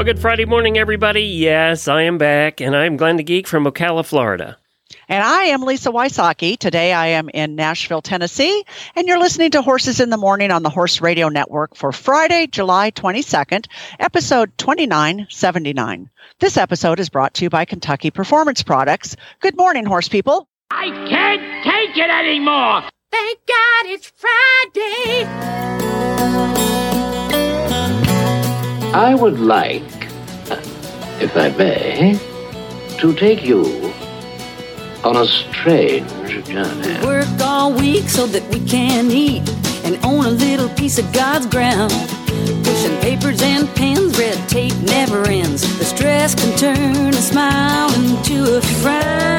Well, good Friday morning, everybody. Yes, I am back, and I'm Glenn the Geek from Ocala, Florida. And I am Lisa Wysocky. Today I am in Nashville, Tennessee, and you're listening to Horses in the Morning on the Horse Radio Network for Friday, July 22nd, episode 2979. This episode is brought to you by Kentucky Performance Products. Good morning, horse people. I can't take it anymore. Thank God it's Friday. I would like, if I may, to take you on a strange journey. Work all week so that we can eat and own a little piece of God's ground. Pushing papers and pens, red tape never ends. The stress can turn a smile into a frown.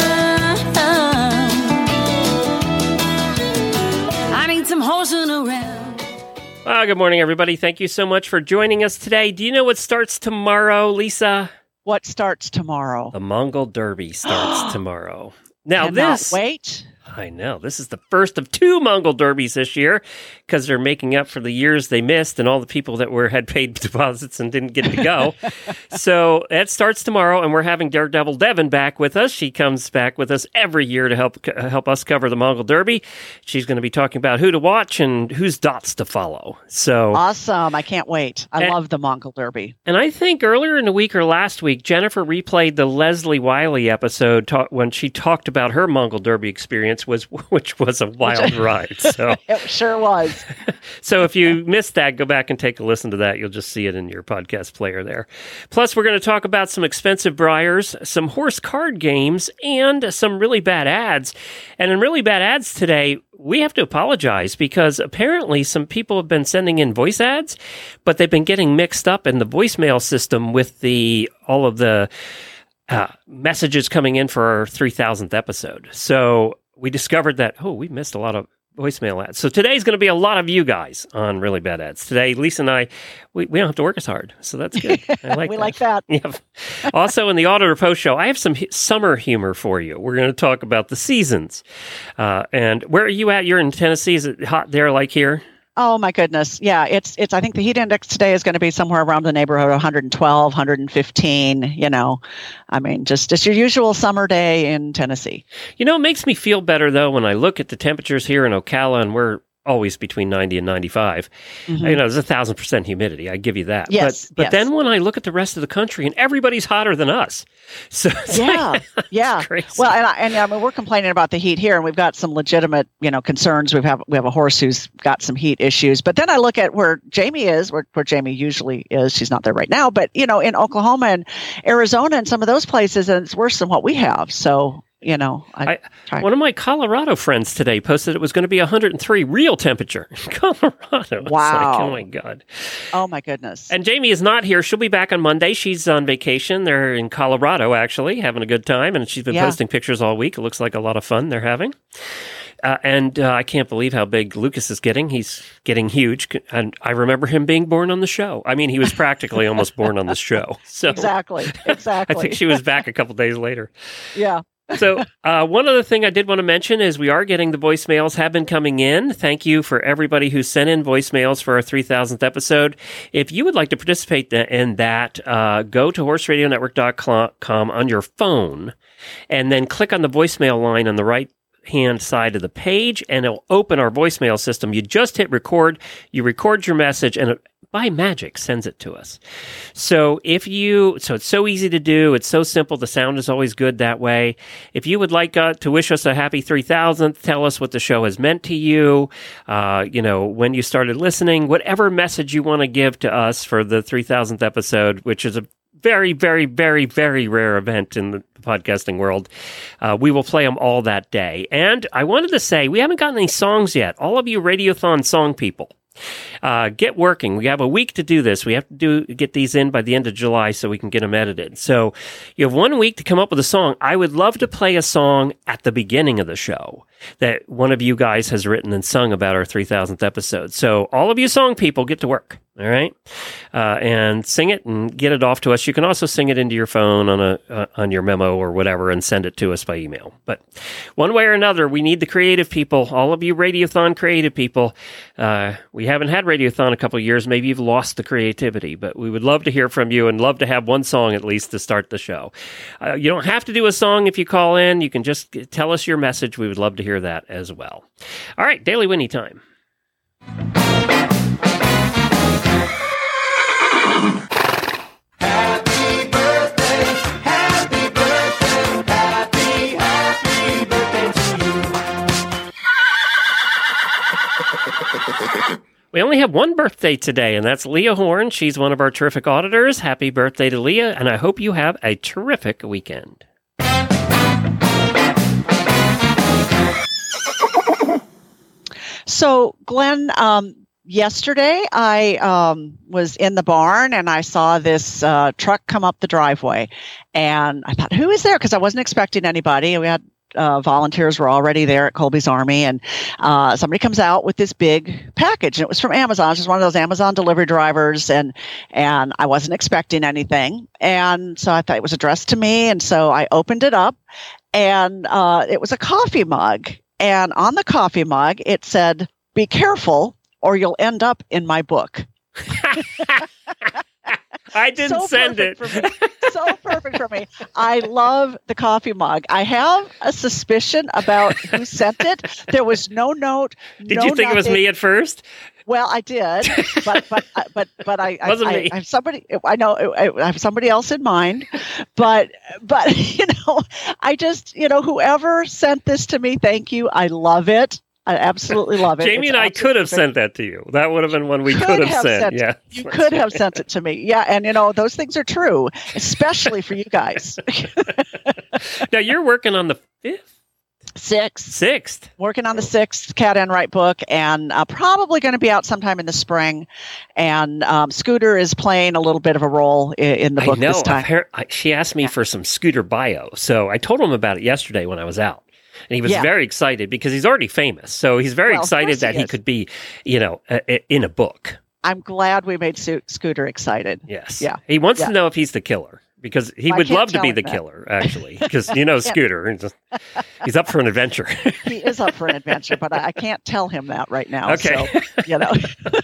I need some horsing around. Ah, good morning, everybody. Thank you so much for joining us today. Do you know what starts tomorrow, Lisa? What starts tomorrow? The Mongol Derby starts tomorrow. Now, Cannot this. wait. I know. This is the first of two Mongol Derbies this year because they're making up for the years they missed and all the people that were had paid deposits and didn't get to go. so that starts tomorrow, and we're having Daredevil Devan back with us. She comes back with us every year to help uh, help us cover the Mongol Derby. She's going to be talking about who to watch and whose dots to follow. So Awesome. I can't wait. I And- love the Mongol Derby. and I think earlier in the week or last week, Jennifer replayed the Leslie Wiley episode ta- when she talked about her Mongol Derby experience, was which was a wild ride. So, It sure was. so if you missed that, go back and take a listen to that. You'll just see it in your podcast player there. Plus, we're going to talk about some expensive Breyers, some horse card games, and some really bad ads. And in really bad ads today, we have to apologize because apparently some people have been sending in voice ads, but they've been getting mixed up in the voicemail system with the all of the uh, messages coming in for our 3000th episode. So we discovered that, oh, we missed a lot of voicemail ads. So today's going to be a lot of you guys on really bad ads. Today, Lisa and I, we, we don't have to work as hard. So that's good. I like we that. like that. Also, in the Auditor Post show, I have some hu- summer humor for you. We're going to talk about the seasons. Uh, and where are you at? You're in Tennessee. Is it hot there like here? Oh my goodness. Yeah, it's it's I think the heat index today is going to be somewhere around the neighborhood of 112, 115, you know. I mean, just just your usual summer day in Tennessee. You know, it makes me feel better though when I look at the temperatures here in Ocala, and we're always between 90 and 95. You know, there's a thousand percent humidity. I give you that. Mm-hmm. Yes, But, but yes. then when I look at the rest of the country and everybody's hotter than us. So Yeah, like- yeah. Well, and I, and I mean, we're complaining about the heat here, and we've got some legitimate, you know, concerns. We have we have a horse who's got some heat issues. But then I look at where Jamie is, where, where Jamie usually is. She's not there right now, but you know, in Oklahoma and Arizona and some of those places, and it's worse than what we have. So you know, I, I, one of my Colorado friends today posted it was going to be 103 real temperature in Colorado. It's like, Wow. oh my God. oh my goodness. And Jamie is not here. She'll be back on Monday. She's on vacation. They're in Colorado, actually, having a good time. And she's been Yeah. posting pictures all week. It looks like a lot of fun they're having. Uh, and uh, I can't believe how big Lucas is getting. He's getting huge. And I remember him being born on the show. I mean, he was practically almost born on the show. So exactly, exactly. I think she was back a couple days later. yeah. So, uh, one other thing I did want to mention is we are getting the voicemails have been coming in. Thank you for everybody who sent in voicemails for our 3000th episode. If you would like to participate in that, uh, go to horseradionetwork.com on your phone and then click on the voicemail line on the right hand side of the page and it'll open our voicemail system. You just hit record, you record your message and it by magic sends it to us. So if you, so it's so easy to do. It's so simple. The sound is always good that way. If you would like uh, to wish us a happy 3000th, tell us what the show has meant to you, uh, you know, when you started listening, whatever message you want to give to us for the 3000th episode, which is a very, very, very, very rare event in the podcasting world. Uh, we will play them all that day. And I wanted to say, we haven't gotten any songs yet. All of you Radiothon song people, Uh, get working. We have a week to do this. We have to do get these in by the end of July so we can get them edited. So you have one week to come up with a song. I would love to play a song at the beginning of the show that one of you guys has written and sung about our 3000th episode. So all of you song people get to work. All right, uh, and sing it and get it off to us. You can also sing it into your phone on a uh, on your memo or whatever, and send it to us by email. But one way or another, we need the creative people. All of you Radiothon creative people. Uh, we haven't had Radiothon a couple years. Maybe you've lost the creativity, but we would love to hear from you and love to have one song at least to start the show. Uh, you don't have to do a song if you call in. You can just tell us your message. We would love to hear that as well. All right, Daily Whinny time. We only have one birthday today, and that's Leah Horn. She's one of our terrific auditors. Happy birthday to Leah, and I hope you have a terrific weekend. So, Glenn, um, yesterday I um, was in the barn and I saw this uh, truck come up the driveway, and I thought, "Who is there?" Because I wasn't expecting anybody. We had uh, volunteers were already there at Colby's Army, and uh, somebody comes out with this big package, and it was from Amazon. It Just one of those Amazon delivery drivers, and and I wasn't expecting anything, and so I thought it was addressed to me, and so I opened it up, and uh, it was a coffee mug, and on the coffee mug it said, "Be careful, or you'll end up in my book." I didn't so send it. perfect For me. so perfect for me. I love the coffee mug. I have a suspicion about who sent it. There was no note. Did no you think it was me at first? Well, I did, but but uh, but but I I, Wasn't I, me. I have somebody. I know I I have somebody else in mind, but but you know, I just you know whoever sent this to me, thank you. I love it. I absolutely love it. Jamie It's and I could have sent that to you. That would have been one we Could could have, have sent. sent- Yeah. You could have sent it to me. Yeah, and you know those things are true, especially for you guys. Now you're working on the fifth, Six. sixth. working on the sixth Cat Enright book, and uh, probably going to be out sometime in the spring. And um, Scooter is playing a little bit of a role in, in the book I know. this time. appar- I- she asked me for some scooter bio, so I told him about it yesterday when I was out. And he was Yeah. very excited because he's already famous. So he's very Well, excited course he that he could be, you know, uh, uh, in a book. I'm glad we made Scooter excited. Yes. Yeah. He wants Yeah. to know if he's the killer because he I would love to be the that. killer, actually, because you know Scooter. He's, just- he's up for an adventure. He is up for an adventure, but I, I can't tell him that right now. Okay. So, you know,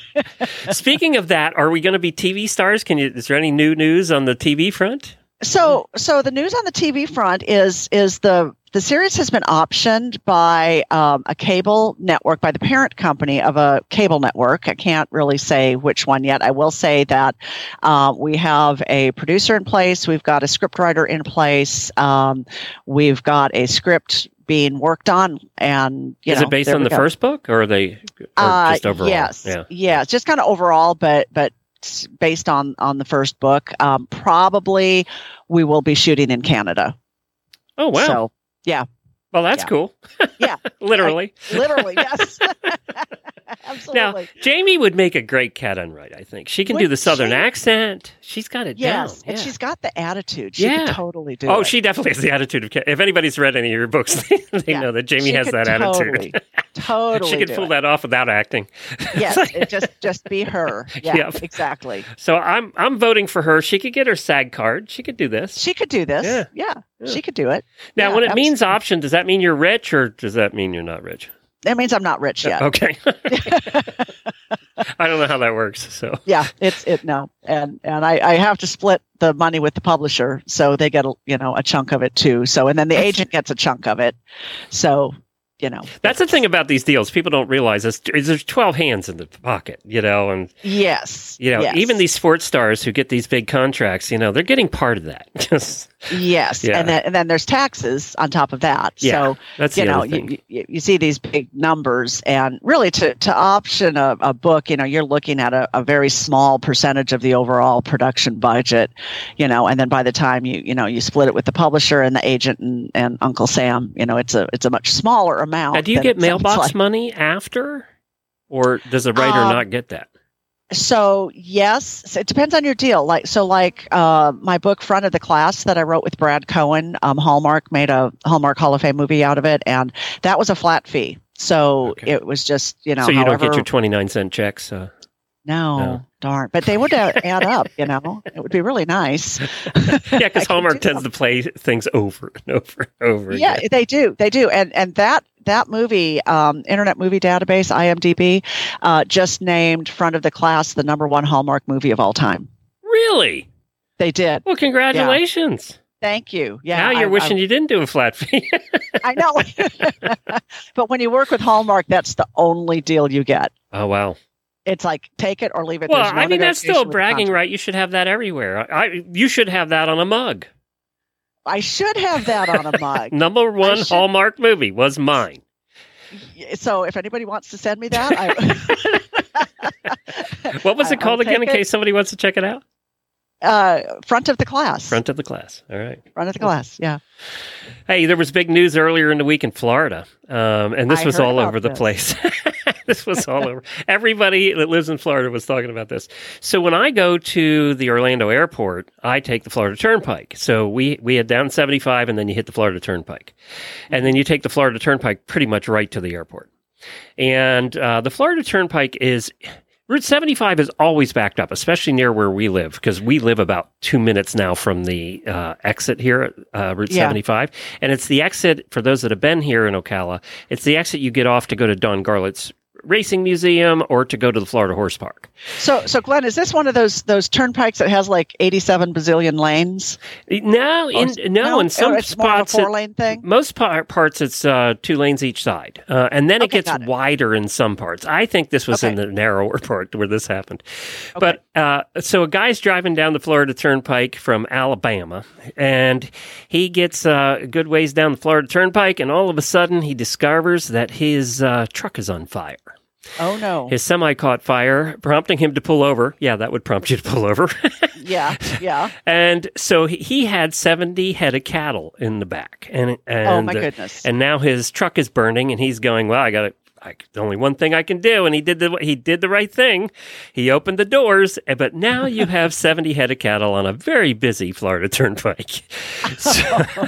Speaking of that, are we going to be TV stars? Can you? Is there any new news on the TV front? so so the news on the TV front is is the the series has been optioned by um, a cable network by the parent company of a cable network. I can't really say which one yet. I will say that uh, we have a producer in place. We've got a scriptwriter in place. Um, we've got a script being worked on, and is know, it based on the go. first book, or are they or Uh, just overall? Yes, Yeah. yeah, just kind of overall, but but based on on the first book. Um, probably we will be shooting in Canada. Oh wow. So yeah well, that's yeah. cool. Yeah. Literally. literally, yes, Absolutely. Now. Jamie would make a great Cat Enright, I think. She can do the southern she? accent. She's got it yes, down. and yeah. she's got the attitude. She Yeah. could totally do Oh, it. she definitely has the attitude of cat. If anybody's read any of your books, they, they Yeah. know that Jamie She has that totally, attitude. Totally, she could pull it. that off without acting. Yes, it just just be her. Yeah, Yep. exactly. So I'm I'm voting for her. She could get her SAG card. She could do this. She could do this. Yeah. Yeah, she could do it. now, when it means absolutely. option, does that mean you're rich or does that mean you're not rich? That means I'm not rich yet. Okay. I don't know how that works. So yeah it's it no and and I, I have to split the money with the publisher so they get a you know a chunk of it too so and then the agent gets a chunk of it so you know that's the thing about these deals. People don't realize. There's 12 hands in the pocket, you know, and yes you know, yes, even these sports stars who get these big contracts, you know, they're getting part of that. Yes Yeah. and then and then there's taxes on top of that Yeah, so that's you know you, you, you see these big numbers and really to to option a, a book you know you're looking at a, a very small percentage of the overall production budget you know and then by the time you you know you split it with the publisher and the agent and, and uncle sam you know it's a it's a much smaller amount now, do you get mailbox like. money after? or does the writer Um, not get that? So yes, so it depends on your deal. Like so, like uh, my book "Front of the Class" that I wrote with Brad Cohen. Um, Hallmark made a Hallmark Hall of Fame movie out of it, and that was a flat fee. So Okay. it was just you know. so you however, don't get your twenty nine cent checks. Uh, no, No. darn. But they would uh, add up. You know, it would be really nice. yeah, because Hallmark tends to play things over and over and over. yeah again. they do they do and and that that movie um, internet movie database imdb uh, just named front of the class the number one hallmark movie of all time Really? they did Well, congratulations. thank you yeah now you're I- wishing you didn't do a flat fee. I, I know but when you work with hallmark that's the only deal you get oh wow. it's like take it or leave it Well, no I mean that's still bragging, right? You should have that everywhere. I, I you should have that on a mug. I should have that on a mug Number one Hallmark movie was mine. so if anybody wants to send me that I, What was it called I'll again? In it. case somebody wants to check it out. uh, front of the class Front of the class. All right. front of the class yeah Hey, there was big news earlier in the week in Florida, um, and this I was all over the place. this was all over. Everybody that lives in Florida was talking about this. So when I go to the Orlando airport, I take the Florida Turnpike. So we we head down 75, and then you hit the Florida Turnpike, and then you take the Florida Turnpike pretty much right to the airport. And uh, the Florida Turnpike is Route 75 is always backed up, especially near where we live, because we live about two minutes now from the uh, exit here at uh, Route Yeah. 75. And it's the exit, for those that have been here in Ocala, it's the exit you get off to go to Don Garlits' Racing Museum or to go to the Florida Horse Park. So, so Glenn, is this one of those those turnpikes that has like eighty-seven bazillion lanes? No, in, Or- no, in some or it's more spots, it- four-lane thing. most par- parts it's uh, two lanes each side, uh, and then it gets it. wider in some parts. I think this was in the narrower part where this happened. But uh, so a guy's driving down the Florida Turnpike from Alabama, and he gets uh, a good ways down the Florida Turnpike, and all of a sudden he discovers that his uh, truck is on fire. Oh no! His semi caught fire, prompting him to pull over. Yeah, that would prompt you to pull over. yeah, yeah. And so he- had 70 head of cattle in the back. And, and Oh my uh, goodness! And now his truck is burning and he's going, well, I got to I, there's only one thing I can do, and he did the he did the right thing. He opened the doors, eh, but now you have seventy head of cattle on a very busy Florida Turnpike. So-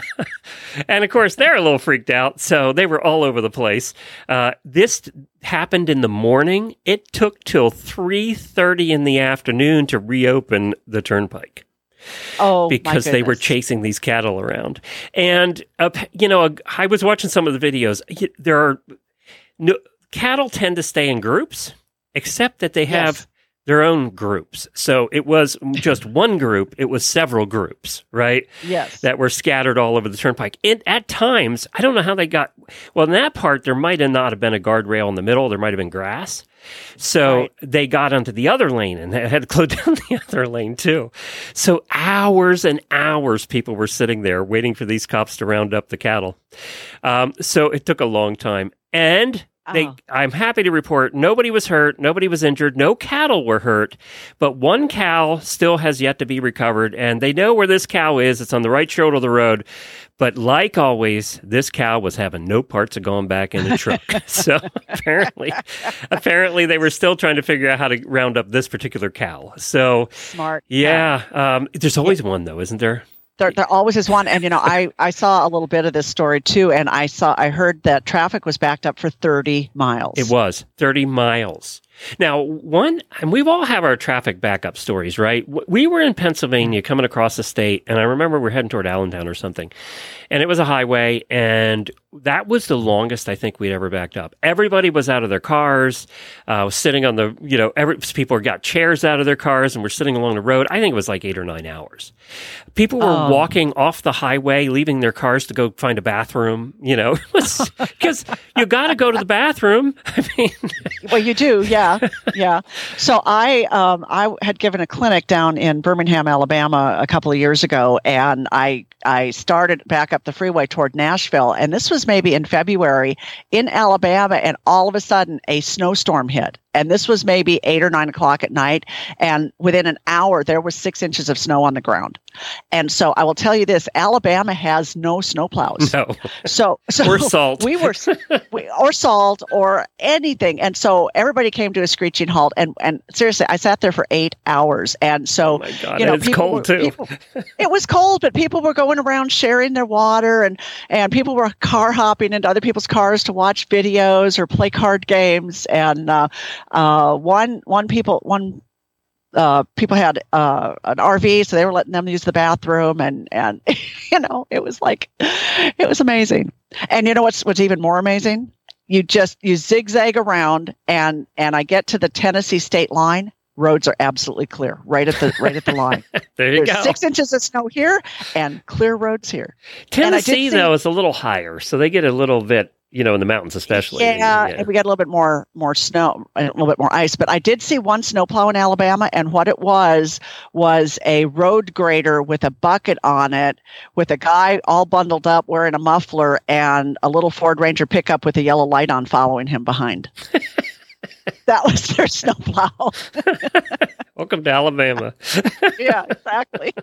and of course, they're a little freaked out, so they were all over the place. Uh, this happened in the morning. It took till three thirty in the afternoon to reopen the turnpike oh, because they were chasing these cattle around. And uh, you know, I was watching some of the videos. There are no, cattle tend to stay in groups, except that they have Yes. their own groups. So it was just one group; it was several groups, right? Yes. That were scattered all over the turnpike. And at times, I don't know how they got. Well, in that part, there might have not have been a guardrail in the middle. There might have been grass. So Right. they got onto the other lane and they had to close down the other lane too. So hours and hours people were sitting there waiting for these cops to round up the cattle. Um, so it took a long time. And they, Oh. I'm happy to report nobody was hurt, nobody was injured, no cattle were hurt, but one cow still has yet to be recovered. And they know where this cow is. It's on the right shoulder of the road. But like always, this cow was having no parts of going back in the truck. so apparently, apparently they were still trying to figure out how to round up this particular cow. So Smart. yeah, um, there's always one though, isn't there? There, there always is one, and you know, I I saw a little bit of this story too, and I saw I heard that traffic was backed up for thirty miles. It was 30 miles. Now, one, and we've all have our traffic backup stories, right? We were in Pennsylvania coming across the state, and I remember we're heading toward Allentown or something, and it was a highway, and that was the longest I think we'd ever backed up. Everybody was out of their cars, uh, was sitting on the, you know, every, people got chairs out of their cars and were sitting along the road. I think it was like eight or nine hours. People were Oh. walking off the highway, leaving their cars to go find a bathroom, you know, because you got to go to the bathroom. I mean, Well, you do, yeah. Yeah, yeah. So I um, I had given a clinic down in Birmingham, Alabama, a couple of years ago, and I I started back up the freeway toward Nashville, and this was maybe in February in Alabama, and all of a sudden a snowstorm hit. And this was maybe eight or nine o'clock at night. And within an hour, there was six inches of snow on the ground. And so I will tell you this Alabama has no snowplows. No. So, so Or salt. We were, we, or salt, or anything. And so everybody came to a screeching halt. And and seriously, I sat there for eight hours. And so, Oh God, you know, it's cold, were- too. people- it was cold, but people were going around sharing their water, and and people were car hopping into other people's cars to watch videos or play card games. And uh, uh, one one people one uh, people had uh, an RV, so they were letting them use the bathroom, and and you know it was like it was amazing. And you know what's what's even more amazing? You just you zigzag around, and and I get to the Tennessee state line. Roads are absolutely clear, right at the right at the line. There you There's go. six inches of snow here, and clear roads here. And I did Tennessee, see- though, is a little higher, so they get a little bit, you know, in the mountains, especially. Yeah, and we got a little bit more more snow, a little bit more ice. But I did see one snowplow in Alabama, and what it was was a road grader with a bucket on it, with a guy all bundled up wearing a muffler, and a little Ford Ranger pickup with a yellow light on following him behind. that was their snowplow. Welcome to Alabama. yeah, exactly.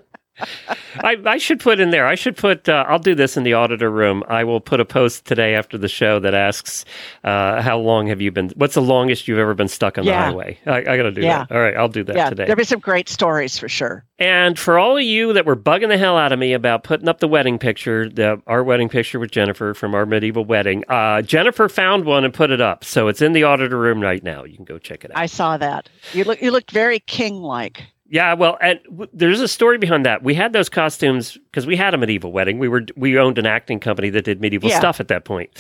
I, I should put in there. I should put. Uh, I'll do this in the auditor room. I will put a post today after the show that asks, uh, "How long have you been? What's the longest you've ever been stuck on the highway?" I, I got to do Yeah. that. All right, I'll do that yeah, today. there'll be some great stories for sure. And for all of you that were bugging the hell out of me about putting up the wedding picture, the, our wedding picture with Jennifer from our medieval wedding, uh, Jennifer found one and put it up. So it's in the auditor room right now. You can go check it out. I saw that. You look you looked very king like. Yeah, well, and w- there's a story behind that. We had those costumes because we had a medieval wedding. We were we owned an acting company that did medieval Yeah. stuff at that point.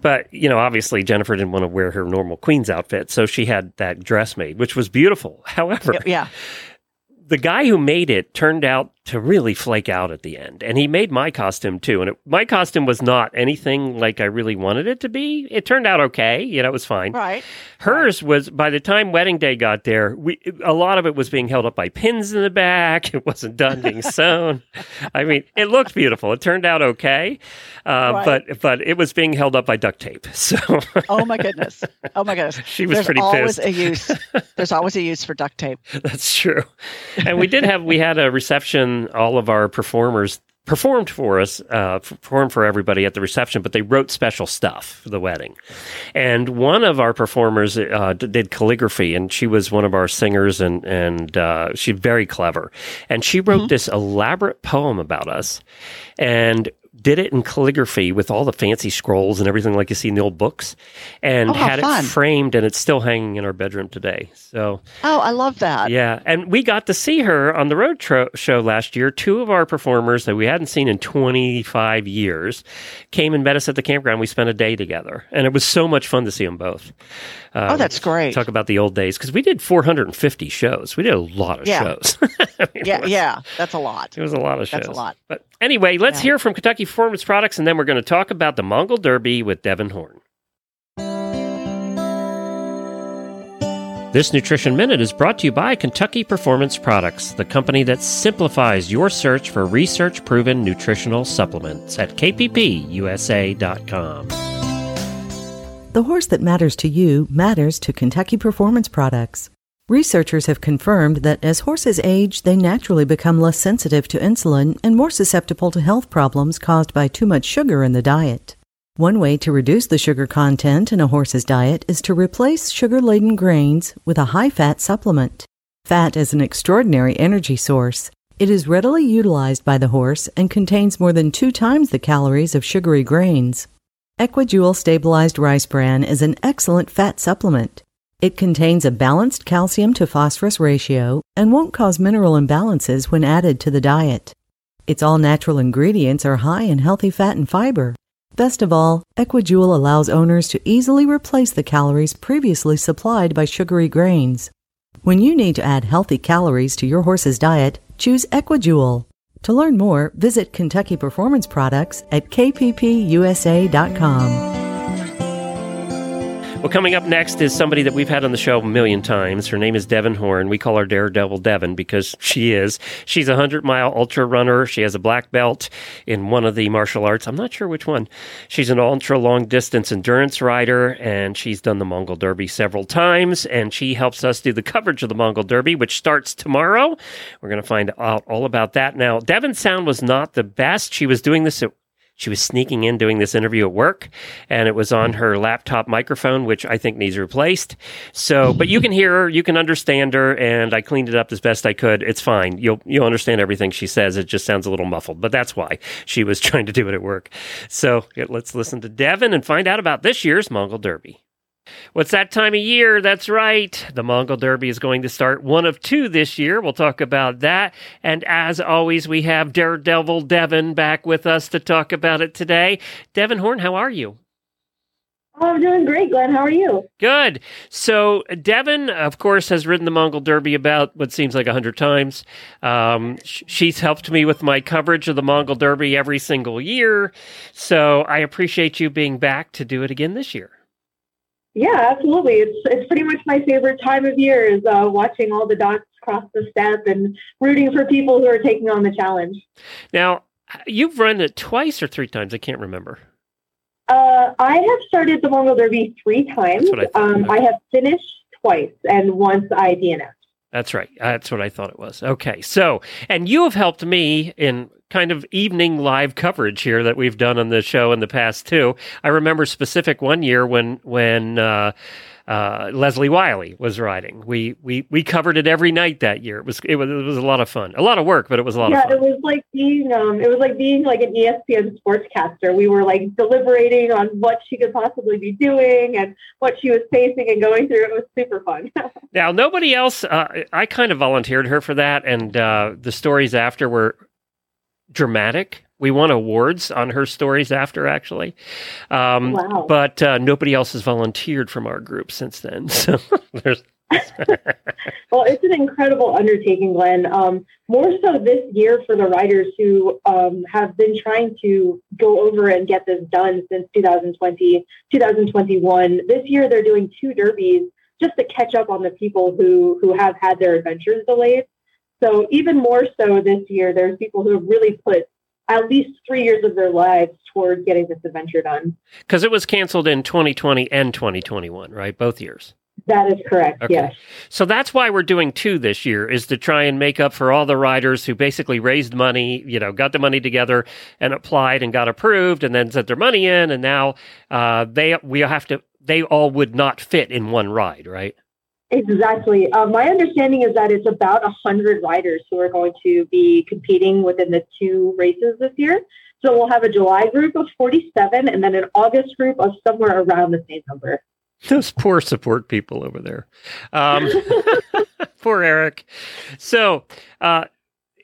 But you know, obviously Jennifer didn't want to wear her normal queen's outfit, so she had that dress made, which was beautiful. However, Yeah. the guy who made it turned out to really flake out at the end, and he made my costume too. And it, my costume was not anything like I really wanted it to be. It turned out okay. You know, it was fine. Right. Hers was by the time wedding day got there, we a lot of it was being held up by pins in the back. It wasn't done being sewn. I mean, it looked beautiful. It turned out okay, uh, Right. but but it was being held up by duct tape. So Oh my goodness. Oh my goodness. She was There's pretty always pissed. a use. There's always a use for duct tape. that's true. And we did have we had a reception. All of our performers performed for us, uh, performed for everybody at the reception, but they wrote special stuff for the wedding. And one of our performers uh, did calligraphy, and she was one of our singers, and and uh, she's very clever. And she wrote this elaborate poem about us, and did it in calligraphy with all the fancy scrolls and everything like you see in the old books, and Oh, had fun. it framed, and it's still hanging in our bedroom today. So. Oh, I love that. Yeah, and we got to see her on the road tro- show last year. Two of our performers that we hadn't seen in 25 years came and met us at the campground. We spent a day together, and it was so much fun to see them both. Uh, Oh, that's great. Talk about the old days because we did 450 shows. We did a lot of Yeah. shows. I mean, Yeah, was- yeah. That's a lot. It was a lot of shows. That's a lot. But anyway, let's Yeah. hear from Kentucky Performance Products, and then we're going to talk about the Mongol Derby with Devan Horn. This Nutrition Minute is brought to you by Kentucky Performance Products, the company that simplifies your search for research proven nutritional supplements at kppusa.com. The horse that matters to you matters to Kentucky Performance Products. Researchers have confirmed that as horses age, they naturally become less sensitive to insulin and more susceptible to health problems caused by too much sugar in the diet. One way to reduce the sugar content in a horse's diet is to replace sugar laden grains with a high fat supplement. Fat is an extraordinary energy source. It is readily utilized by the horse and contains more than two times the calories of sugary grains. Equijewel stabilized rice bran is an excellent fat supplement. It contains a balanced calcium to phosphorus ratio and won't cause mineral imbalances when added to the diet. Its all natural ingredients are high in healthy fat and fiber. Best of all, Equijewel allows owners to easily replace the calories previously supplied by sugary grains. When you need to add healthy calories to your horse's diet, choose Equijewel. To learn more, visit Kentucky Performance Products at kppusa.com. Well, coming up next is somebody that we've had on the show a million times. Her name is Devan Horn. We call her Daredevil Devan because she is. She's a 100 mile ultra runner. She has a black belt in one of the martial arts. I'm not sure which one. She's an ultra long distance endurance rider and she's done the Mongol Derby several times. And she helps us do the coverage of the Mongol Derby, which starts tomorrow. We're going to find out all about that. Now, Devan's sound was not the best. She was doing this at she was sneaking in doing this interview at work and it was on hmm. her laptop microphone which i think needs replaced. So but you can hear her you can understand her and i cleaned it up as best i could. It's fine. You'll you'll understand everything she says. It just sounds a little muffled but that's why she was trying to do it at work. So let's listen to Devan and find out about this year's mongol derby What's that time of year? That's right. The Mongol Derby is going to start one of two this year. We'll talk about that. And as always, we have Daredevil Devan back with us to talk about it today. Devan Horn, how are you? Oh, I'm doing great, Glenn. How are you? Good. So, Devan, of course, has ridden the Mongol Derby about what seems like a hundred times. Um, sh- she's helped me with my coverage of the Mongol Derby every single year. So, I appreciate you being back to do it again this year. Yeah, absolutely. It's it's pretty much my favorite time of year is uh, watching all the dots cross the steppe and rooting for people who are taking on the challenge. Now, you've run it twice or three times. I can't remember. Uh, I have started the Mongol Derby three times. I um, I have finished twice, and once I DNF. That's right. That's what I thought it was. Okay. So, and you have helped me in kind of evening live coverage here that we've done on the show in the past too. I remember specific one year when when uh, uh, Leslie Wiley was riding. We we we covered it every night that year. It was it was it was a lot of fun. A lot of work, but it was a lot yeah, of fun. it was like being um, it was like being like an ESPN sportscaster. We were like deliberating on what she could possibly be doing and what she was facing and going through. It was super fun. Now, nobody else, uh, I kind of volunteered her for that, and uh, the stories after were dramatic. We won awards on her stories after, actually. Um, Wow. But uh, nobody else has volunteered from our group since then. So there's. Well, it's an incredible undertaking, Glenn. Um, more so this year for the writers who um, have been trying to go over and get this done since 2020, 2021. This year, they're doing two derbies just to catch up on the people who who have had their adventures delayed. So even more so this year, there's people who have really put at least three years of their lives toward getting this adventure done. Because it was canceled in 2020 and 2021, right? Both years. That is correct. Okay. Yes. So that's why we're doing two this year is to try and make up for all the riders who basically raised money, you know, got the money together and applied and got approved and then sent their money in and now uh, they we have to they all would not fit in one ride, right? Exactly. Uh, my understanding is that it's about 100 riders who are going to be competing within the two races this year. So we'll have a July group of 47 and then an August group of somewhere around the same number. Those poor support people over there. Um, poor Eric. So, uh,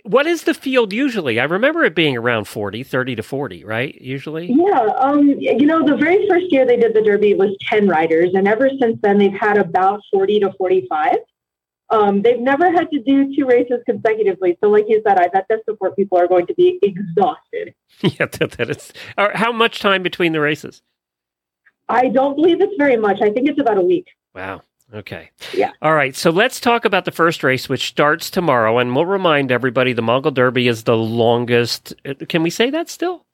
what is the field usually? I remember it being around 40, 30 to 40, right? Usually? Yeah. Um, you know, the very first year they did the Derby was 10 riders. And ever since then, they've had about 40 to 45. Um, they've never had to do two races consecutively. So, like you said, I bet the support people are going to be exhausted. yeah, that, that is. Or how much time between the races? I don't believe it's very much. I think it's about a week. Wow. Okay. Yeah. All right. So let's talk about the first race, which starts tomorrow. And we'll remind everybody the Mongol Derby is the longest. uh, Can we say that still?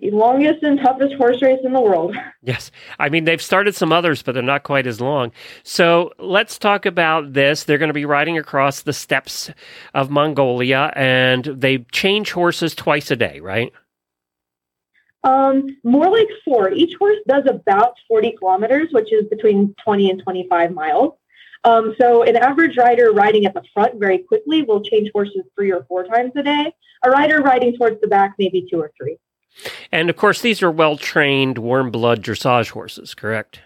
The longest and toughest horse race in the world. Yes. I mean, they've started some others, but they're not quite as long. So let's talk about this. They're going to be riding across the steppes of Mongolia, and they change horses twice a day, right? Um, more like four. Each horse does about 40 kilometers, which is between 20 and 25 miles. Um, so an average rider riding at the front very quickly will change horses three or four times a day. A rider riding towards the back, maybe two or three. And of course, these are well trained, warm blood dressage horses, correct?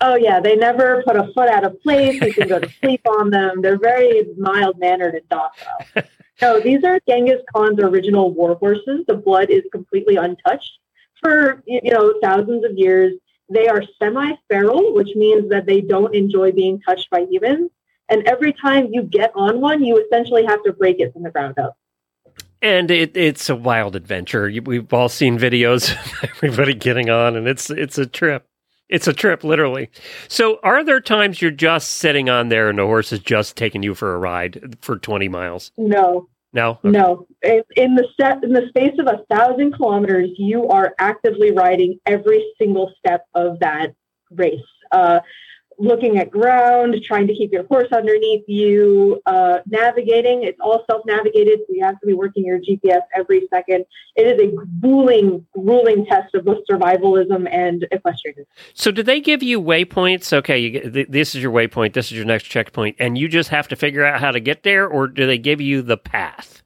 Oh yeah, they never put a foot out of place. You can go to sleep on them. They're very mild mannered and docile. No, these are Genghis Khan's original war horses. The blood is completely untouched for you know thousands of years. They are semi-feral, which means that they don't enjoy being touched by humans. And every time you get on one, you essentially have to break it from the ground up. And it, it's a wild adventure. We've all seen videos of everybody getting on, and it's it's a trip. It's a trip, literally. So, are there times you're just sitting on there and the horse is just taking you for a ride for 20 miles? No, No? no. In, in the set, in the space of a thousand kilometers, you are actively riding every single step of that race. Uh, looking at ground, trying to keep your horse underneath you, uh, navigating. It's all self-navigated, so you have to be working your GPS every second. It is a grueling, grueling test of both survivalism and equestrianism. So, do they give you waypoints? Okay, you get, th- this is your waypoint, this is your next checkpoint, and you just have to figure out how to get there, or do they give you the path?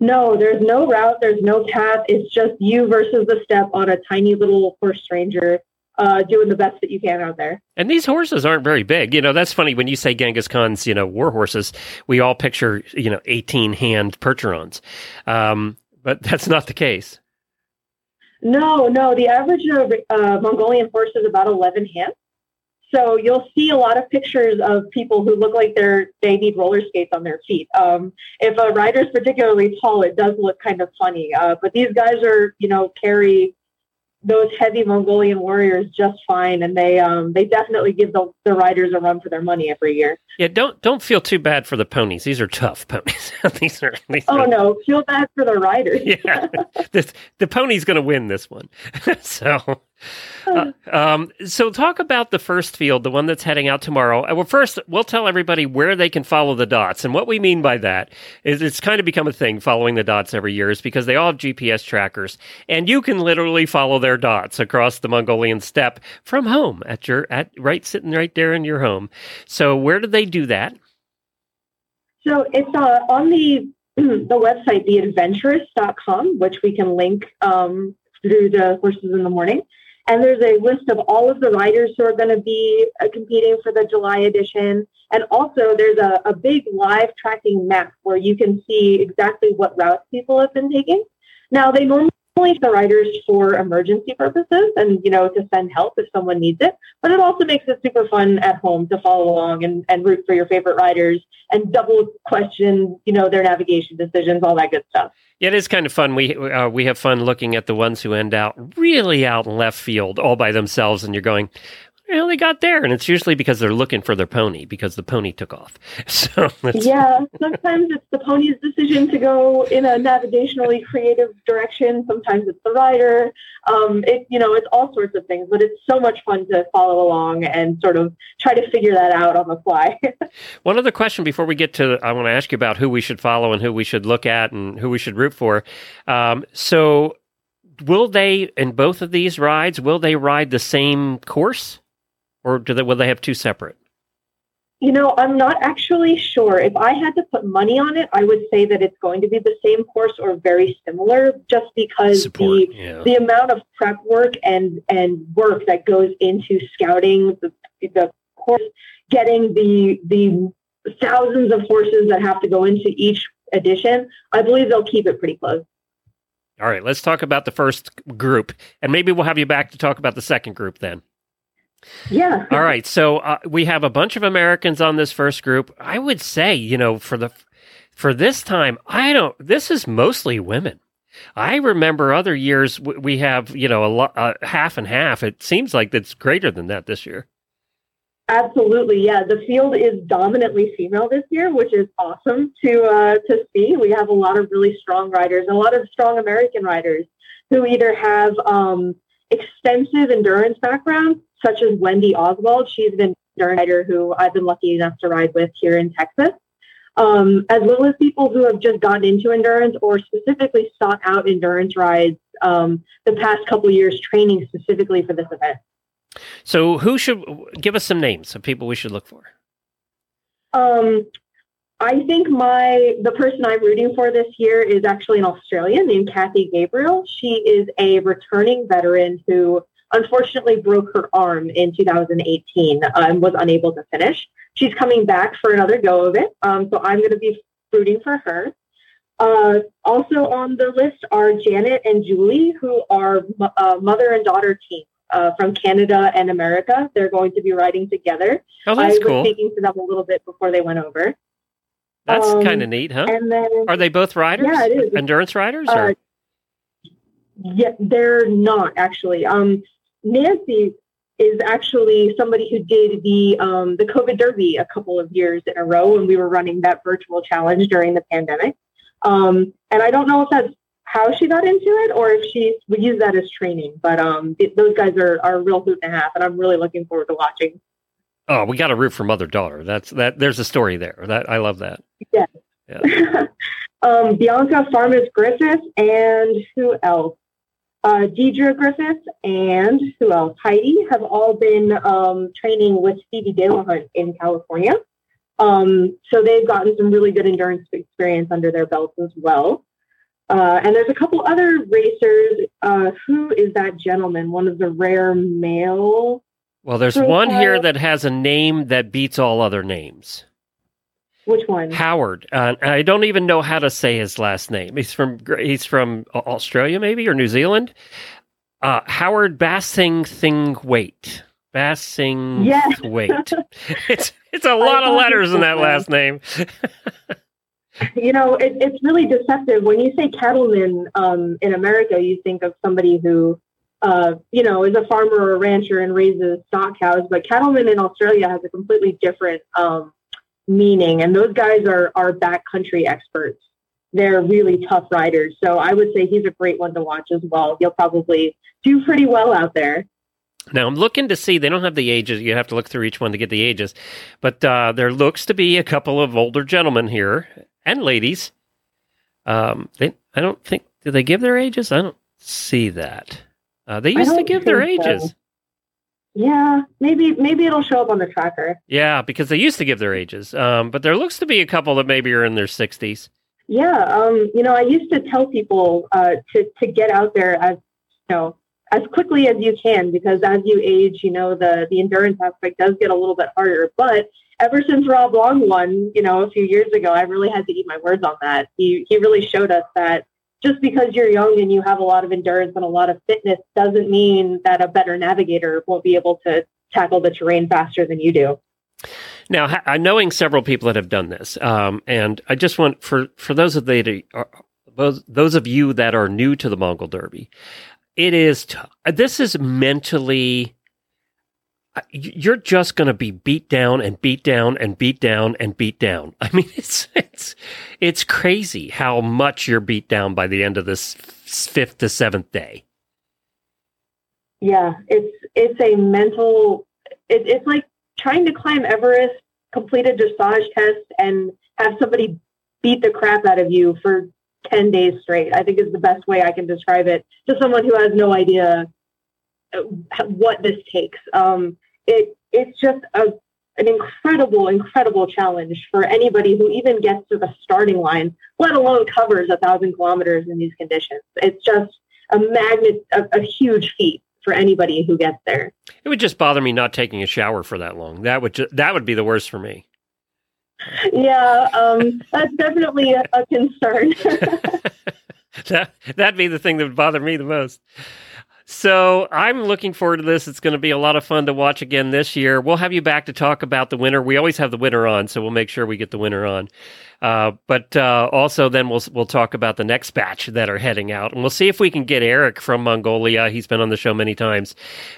No, there's no route, there's no path. It's just you versus the steppe on a tiny little horse stranger, uh, doing the best that you can out there. And these horses aren't very big. You know, that's funny when you say Genghis Khan's, you know, war horses, we all picture, you know, 18 hand percherons. Um, but that's not the case. No, no. The average of uh, Mongolian horse is about 11 hands. So you'll see a lot of pictures of people who look like they're they need roller skates on their feet. Um, if a rider's particularly tall, it does look kind of funny. Uh, but these guys are, you know, carry those heavy Mongolian warriors just fine, and they um, they definitely give the, the riders a run for their money every year. Yeah, don't don't feel too bad for the ponies. These are tough ponies. these are these Oh are, no, feel bad for the riders. yeah. this, the pony's going to win this one. so, uh, um, so talk about the first field, the one that's heading out tomorrow. Uh, Well, first, we'll tell everybody where they can follow the dots, and what we mean by that is it's kind of become a thing following the dots every year, is because they all have GPS trackers, and you can literally follow their dots across the Mongolian steppe from home at your at right sitting right there in your home. So, where do they do that? So it's uh, on the the website, theadventurists.com, which we can link um, through the Horses in the Morning. And there's a list of all of the riders who are going to be uh, competing for the July edition. And also, there's a, a big live tracking map where you can see exactly what routes people have been taking. Now, they normally the riders for emergency purposes and, you know, to send help if someone needs it. But it also makes it super fun at home to follow along and, and root for your favorite riders and double question, you know, their navigation decisions, all that good stuff. Yeah, it is kind of fun. We uh, we have fun looking at the ones who end out really out in left field all by themselves, and you're going, "Well, they got there," and it's usually because they're looking for their pony because the pony took off. So Yeah, sometimes it's the pony's decision to go in a navigationally creative direction. Sometimes it's the rider. Um, it you know it's all sorts of things, but it's so much fun to follow along and sort of try to figure that out on the fly. one other question before we get to, I want to ask you about who we should follow and who we should look at and who we should root for. Um, so, will they in both of these rides? Will they ride the same course, or do they will they have two separate? You know, I'm not actually sure. If I had to put money on it, I would say that it's going to be the same course or very similar, just because Support, the yeah. the amount of prep work and and work that goes into scouting the the course, getting the the thousands of horses that have to go into each edition. I believe they'll keep it pretty close. All right, let's talk about the first group, and maybe we'll have you back to talk about the second group then. Yeah. All right, so uh, we have a bunch of Americans on this first group. I would say, you know, for the for this time, I don't. This is mostly women. I remember other years we have, you know, a lot uh, half and half. It seems like it's greater than that this year. Absolutely, yeah. The field is dominantly female this year, which is awesome to uh, to see. We have a lot of really strong riders, a lot of strong American riders who either have um, extensive endurance backgrounds, such as Wendy Oswald. She's an endurance rider who I've been lucky enough to ride with here in Texas, um, as well as people who have just gotten into endurance or specifically sought out endurance rides um, the past couple years, training specifically for this event. So, who should give us some names of people we should look for? Um, I think my the person I'm rooting for this year is actually an Australian named Kathy Gabriel. She is a returning veteran who unfortunately broke her arm in 2018 uh, and was unable to finish. She's coming back for another go of it, um, so I'm going to be rooting for her. Uh, also on the list are Janet and Julie, who are uh, mother and daughter team uh, from Canada and America. They're going to be riding together. Oh, that's I was cool. speaking to them a little bit before they went over. That's Um, kind of neat, huh? And then, Are they both riders? Yeah, it is. Endurance riders? uh, Or? yeah, they're not actually. Um, Nancy, is actually somebody who did the um, the COVID Derby a couple of years in a row when we were running that virtual challenge during the pandemic. Um, and I don't know if that's how she got into it or if she would use that as training. But um, it, those guys are, are a real hoot and a half, and I'm really looking forward to watching. Oh, we got to root for mother daughter. That's that. There's a story there. That I love that. Yeah. Yeah. um, Bianca Farmas Griffith and who else? Uh, Deidre Griffith and who else? Heidi have all been um, training with Stevie Delahunt in California. Um, so they've gotten some really good endurance experience under their belts as well. Uh, and there's a couple other racers. Uh, who is that gentleman? One of the rare male. Well, there's one here that has a name that beats all other names. Which one? Howard. Uh, I don't even know how to say his last name. He's from he's from Australia, maybe or New Zealand. Uh, Howard Bassing Thingwait. Bassing Yes. Wait. it's it's a lot of letters in that that. last name. You know, it, it's really deceptive. When you say cattleman um, in America, you think of somebody who, uh, you know, is a farmer or a rancher and raises stock cows. But cattleman in Australia has a completely different um, meaning, and those guys are are backcountry experts. They're really tough riders. So I would say he's a great one to watch as well. He'll probably do pretty well out there. Now I'm looking to see. They don't have the ages. You have to look through each one to get the ages, but uh, there looks to be a couple of older gentlemen here and ladies. Um, they, I don't think. Do they give their ages? I don't see that. Uh, they used to give their think so. ages. Yeah, maybe maybe it'll show up on the tracker. Yeah, because they used to give their ages. Um, but there looks to be a couple that maybe are in their sixties. Yeah, um, you know, I used to tell people uh, to to get out there as you know as quickly as you can because as you age, you know, the the endurance aspect does get a little bit harder. But ever since Bob Long won, you know, a few years ago, I really had to eat my words on that. He he really showed us that just because you're young and you have a lot of endurance and a lot of fitness doesn't mean that a better navigator won't be able to tackle the terrain faster than you do. Now, I'm knowing several people that have done this, um, and I just want for for those of the are- those those of you that are new to the Mongol Derby, it is t- this is mentally. You're just going to be beat down and beat down and beat down and beat down. I mean, it's it's it's crazy how much you're beat down by the end of this fifth to seventh day. Yeah, it's it's a mental. It, it's like trying to climb Everest, complete a dressage test, and have somebody beat the crap out of you for ten days straight. I think is the best way I can describe it to someone who has no idea what this takes. Um, it it's just a an incredible, incredible challenge for anybody who even gets to the starting line, let alone covers a thousand kilometers in these conditions. It's just a magnet, a, a huge feat for anybody who gets there. It would just bother me not taking a shower for that long. That would ju- that would be the worst for me. Yeah, um, that's definitely a, a concern. that that'd be the thing that would bother me the most. So I'm looking forward to this. It's going to be a lot of fun to watch again this year. We'll have you back to talk about the winner. We always have the winner on, so we'll make sure we get the winner on. Uh, but uh, also, then we'll we'll talk about the next batch that are heading out, and we'll see if we can get Eric from Mongolia. He's been on the show many times.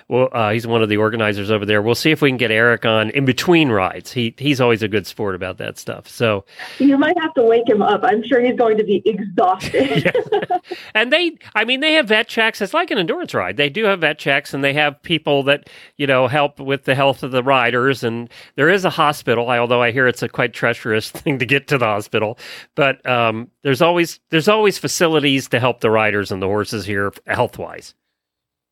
Well, uh, he's one of the organizers over there. We'll see if we can get Eric on in between rides. He he's always a good sport about that stuff. So you might have to wake him up. I'm sure he's going to be exhausted. and they i mean they have vet checks it's like an endurance ride they do have vet checks and they have people that you know help with the health of the riders and there is a hospital although i hear it's a quite treacherous thing to get to the hospital but um, there's always there's always facilities to help the riders and the horses here health wise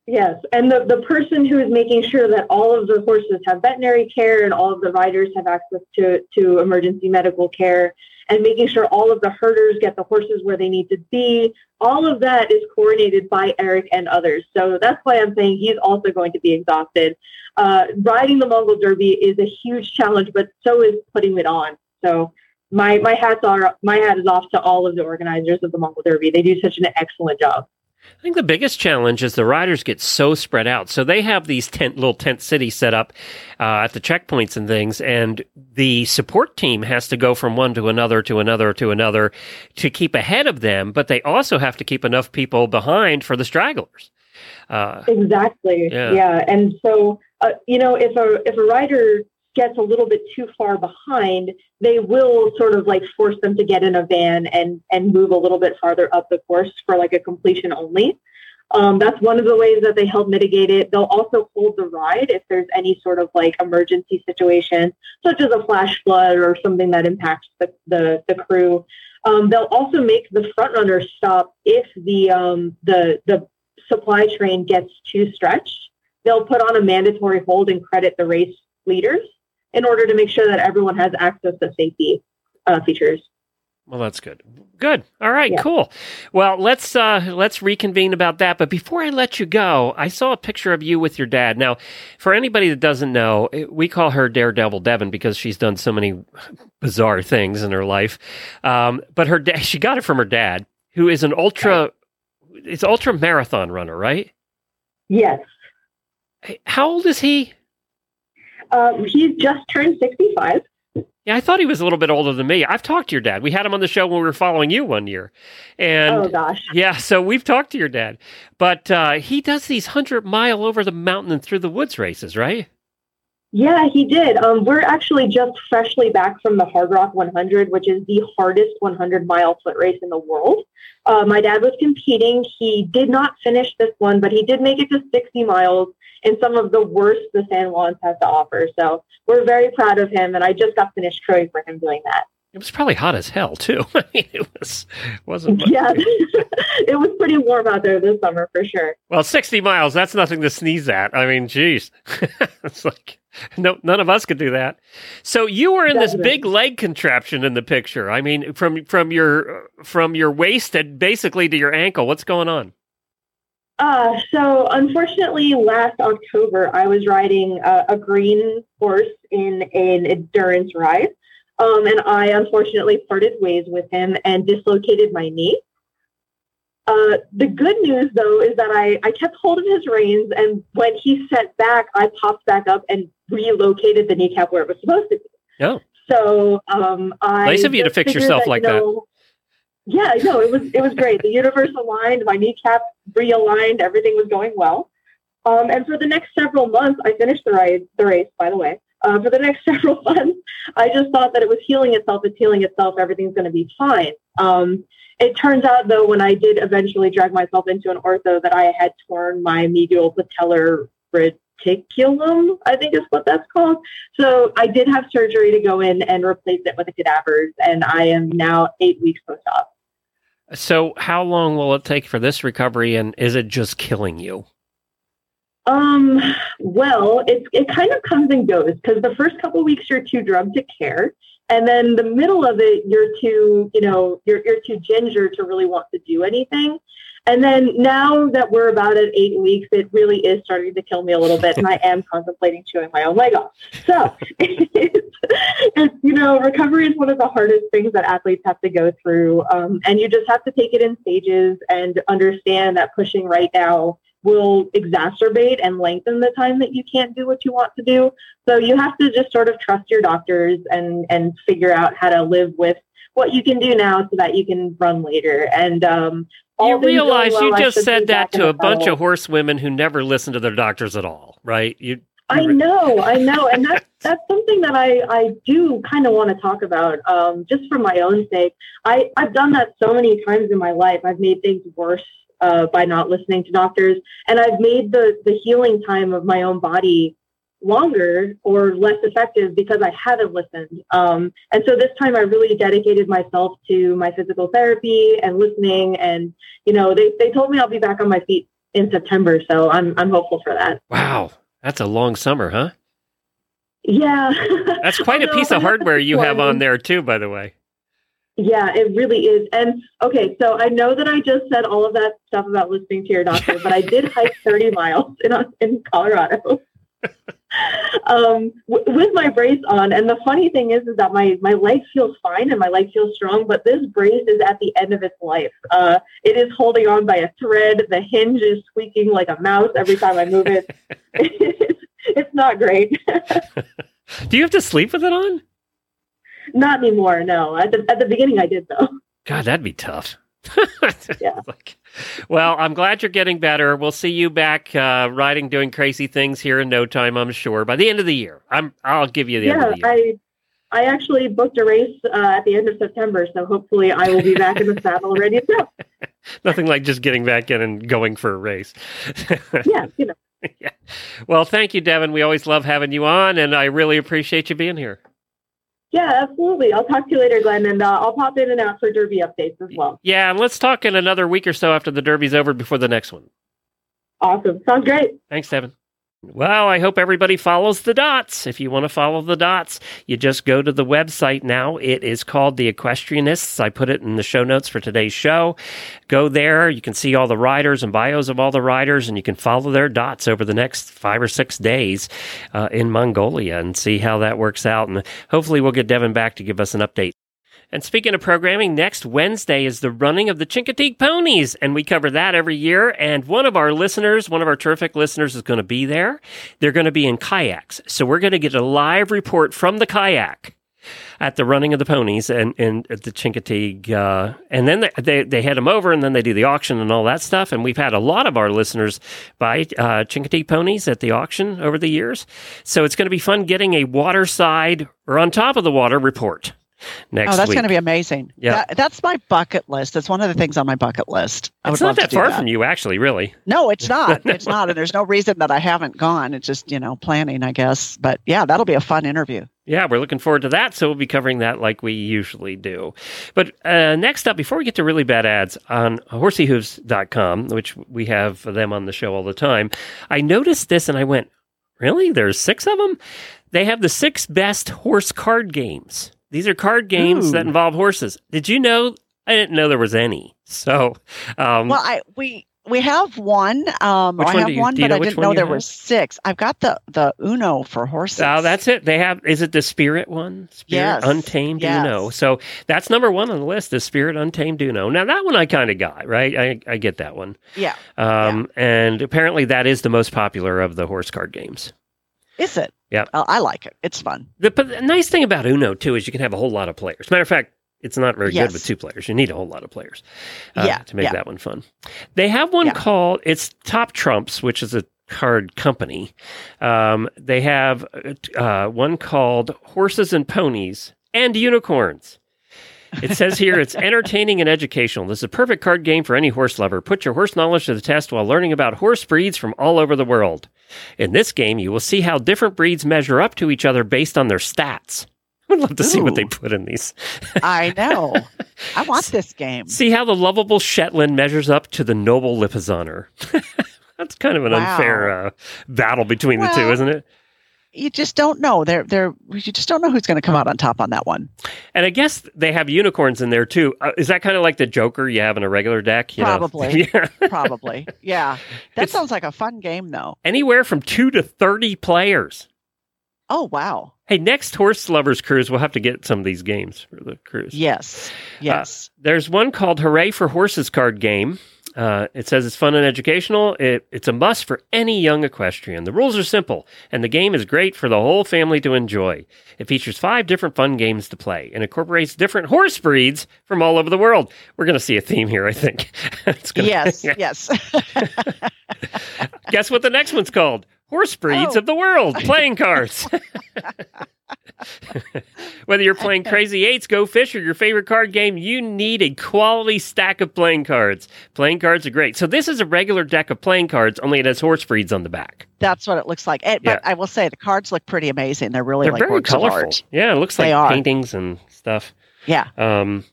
Yes, and the, the person who is making sure that all of the horses have veterinary care and all of the riders have access to, to emergency medical care and making sure all of the herders get the horses where they need to be, all of that is coordinated by Eric and others. So that's why I'm saying he's also going to be exhausted. Uh, riding the Mongol Derby is a huge challenge, but so is putting it on. So my, my hats are my hat is off to all of the organizers of the Mongol Derby. They do such an excellent job. I think the biggest challenge is the riders get so spread out. So they have these tent, little tent cities set up uh, at the checkpoints and things, and the support team has to go from one to another to another to another to keep ahead of them. But they also have to keep enough people behind for the stragglers. Uh, Exactly. Yeah. Yeah. And so uh, you know, if a if a rider gets a little bit too far behind, they will sort of like force them to get in a van and and move a little bit farther up the course for like a completion only. Um, that's one of the ways that they help mitigate it. They'll also hold the ride if there's any sort of like emergency situation, such as a flash flood or something that impacts the, the, the crew. Um, they'll also make the front runners stop if the, um, the, the supply train gets too stretched. They'll put on a mandatory hold and credit the race leaders in order to make sure that everyone has access to safety uh, features. Well, that's good. Good. All right. Yeah. Cool. Well, let's uh, let's reconvene about that. But before I let you go, I saw a picture of you with your dad. Now, for anybody that doesn't know, we call her Daredevil Devan because she's done so many bizarre things in her life. Um, but her dad, she got it from her dad, who is an ultra, it's ultra marathon runner, right? Yes. How old is he? Um, he's just turned 65. Yeah, I thought he was a little bit older than me. I've talked to your dad. We had him on the show when we were following you one year, and oh, gosh. Yeah, so we've talked to your dad, but uh, he does these hundred mile over the mountain and through the woods races, right? Yeah, he did. Um, we're actually just freshly back from the Hard Rock 100, which is the hardest 100 mile foot race in the world. Uh, my dad was competing. He did not finish this one, but he did make it to 60 miles in some of the worst the San Juans has to offer. So we're very proud of him, and I just got finished crowing for him doing that. It was probably hot as hell too. I mean, it was wasn't. much- Yeah, it was pretty warm out there this summer for sure. Well, sixty miles—that's nothing to sneeze at. I mean, geez, it's like no, none of us could do that. So you were in this big leg contraption in the picture. I mean, from from your from your waist and basically to your ankle. What's going on? Uh, so unfortunately, last October, I was riding a, a green horse in an endurance ride. Um, and I unfortunately parted ways with him and dislocated my knee. Uh, the good news, though, is that I, I kept hold of his reins, and when he set back, I popped back up and relocated the kneecap where it was supposed to be. Oh, So um, I Nice of you to fix yourself that, like you that. know, Yeah, no, it was it was great. The universe aligned, my kneecap realigned, everything was going well. Um, and for the next several months, I finished the race. The race, by the way. Uh, for the next several months, I just thought that it was healing itself. It's healing itself. Everything's going to be fine. Um, it turns out, though, when I did eventually drag myself into an ortho, that I had torn my medial patellar reticulum. I think is what that's called. So I did have surgery to go in and replace it with a cadavers, and I am now eight weeks post-op. so how long will it take for this recovery, and is it just killing you? Um, well, it it kind of comes and goes because the first couple weeks you're too drugged to care, and then the middle of it you're too, you know, you're you're too ginger to really want to do anything. And then now that we're about at eight weeks, it really is starting to kill me a little bit, and I am contemplating chewing my own leg off. So, it's, it's, you know, recovery is one of the hardest things that athletes have to go through, um, and you just have to take it in stages and understand that pushing right now will exacerbate and lengthen the time that you can't do what you want to do. So you have to just sort of trust your doctors and and figure out how to live with what you can do now so that you can run later. And um, You realize well, you just said that to a bunch of horsewomen who never listen to their doctors at all, right? You I know, I know, and that's that's something that I I do kind of want to talk about, um, just for my own sake. I I've done that so many times in my life. I've made things worse uh, by not listening to doctors, and I've made the the healing time of my own body longer or less effective because I haven't listened. Um, and so this time I really dedicated myself to my physical therapy and listening. And you know, they they told me I'll be back on my feet in September, so I'm I'm hopeful for that. wow, that's a long summer, huh? Yeah. That's quite a piece of hardware you have on there too, by the way. Yeah, it really is. And okay, so I know that I just said all of that stuff about listening to your doctor, but I did hike 30 miles in in Colorado. Um, w- with my brace on, and the funny thing is, is that my my leg feels fine and my leg feels strong, but this brace is at the end of its life. Uh, it is holding on by a thread. The hinge is squeaking like a mouse every time I move it. it's, it's not great. Do you have to sleep with it on? not anymore. No, at the at the beginning I did though. God, that'd be tough. Yeah. Like, well, I'm glad you're getting better. We'll see you back uh, riding, doing crazy things here in no time. I'm sure by the end of the year. I'm. I'll give you the end yeah, of the year. I I actually booked a race uh, at the end of September, so hopefully I will be back in the saddle ready to go. Nothing like just getting back in and going for a race. Yeah, you know. yeah. Well, thank you, Devan. We always love having you on, and I really appreciate you being here. Yeah, absolutely. I'll talk to you later, Glenn, and uh, I'll pop in and out for Derby updates as well. Yeah, and let's talk in another week or so after the Derby's over before the next one. Awesome. Sounds great. Thanks, Devan. Well, I hope everybody follows the dots. If you want to follow the dots, you just go to the website now. It is called The Equestrianists. I put it in the show notes for today's show. Go there. You can see all the riders and bios of all the riders, and you can follow their dots over the next five or six days uh, in Mongolia and see how that works out. And hopefully, we'll get Devan back to give us an update. And speaking of programming, next Wednesday is the running of the Chincoteague ponies, and we cover that every year. And one of our listeners, one of our terrific listeners, is going to be there. They're going to be in kayaks, so we're going to get a live report from the kayak at the running of the ponies and, and at the Chincoteague. Uh, and then they, they, they head them over and then they do the auction and all that stuff. And we've had a lot of our listeners buy uh, Chincoteague ponies at the auction over the years. So it's going to be fun getting a waterside or on top of the water report next oh, that's going to be amazing. Yeah. That- that's my bucket list. It's one of the things on my bucket list. I It's would not that far that. from you, actually, really. No, it's not. It's not. And there's no reason that I haven't gone. It's just, you know, planning, I guess. But yeah, that'll be a fun interview. Yeah, we're looking forward to that. So we'll be covering that like we usually do. But uh, next up, before we get to really bad ads on horseyhooves.com, which we have them on the show all the time, I noticed this and I went, really? There's six of them? They have the six best horse card games. These are card games Ooh. that involve horses. Did you know? I didn't know there was any. So, um, Well, I we we have one. Um, Which I one have do you- one, do you but know I didn't know there have? were six. I've got the the Uno for horses. Oh, that's it. They have. Is it the Spirit one? Spirit Yes. Untamed Yes. Uno. So that's number one on the list. Is Spirit Untamed Uno. Now that one I kind of got right. I I get that one. yeah. Um, and apparently that is the most popular of the horse card games. Is it? Yeah. Oh, I like it. It's fun. The, but the nice thing about Uno too is you can have a whole lot of players. Matter of fact, it's not very Yes. good with two players. You need a whole lot of players uh, Yeah, to make yeah. that one fun. They have one Yeah. called it's Top Trumps, which is a card company. Um, they have uh, one called Horses and Ponies and Unicorns. It says here it's entertaining and educational. This is a perfect card game for any horse lover. Put your horse knowledge to the test while learning about horse breeds from all over the world. In this game, you will see how different breeds measure up to each other based on their stats. I'd love to see what they put in these. I know. I want this game. See how the lovable Shetland measures up to the noble Lipizzaner. That's kind of an Wow. unfair uh, battle between the two, isn't it? You just don't know. They're they're you just don't know who's going to come out on top on that one. And I guess they have unicorns in there too. Uh, is that kind of like the Joker you have in a regular deck? Probably. yeah. Probably. Yeah. That It's- sounds like a fun game though. Anywhere from two to 30 players. Oh wow. Hey, next Horse Lovers Cruise, we'll have to get some of these games for the cruise. Yes. Yes. There's one called Hooray for Horses card game. Uh, it says it's fun and educational. It, it's a must for any young equestrian. The rules are simple, and the game is great for the whole family to enjoy. It features five different fun games to play and incorporates different horse breeds from all over the world. We're going to see a theme here, I think. It's gonna- yes. Yes. Guess what the next one's called? Horse breeds Oh. of the world, playing cards. Whether you're playing Crazy Eights, Go Fish, or your favorite card game, you need a quality stack of playing cards. Playing cards are great. So this is a regular deck of playing cards, only it has horse breeds on the back. That's what it looks like. Yeah. But I will say the cards look pretty amazing. They're really They're like very colorful. art. Yeah, it looks They like are. paintings and stuff. Yeah. Um,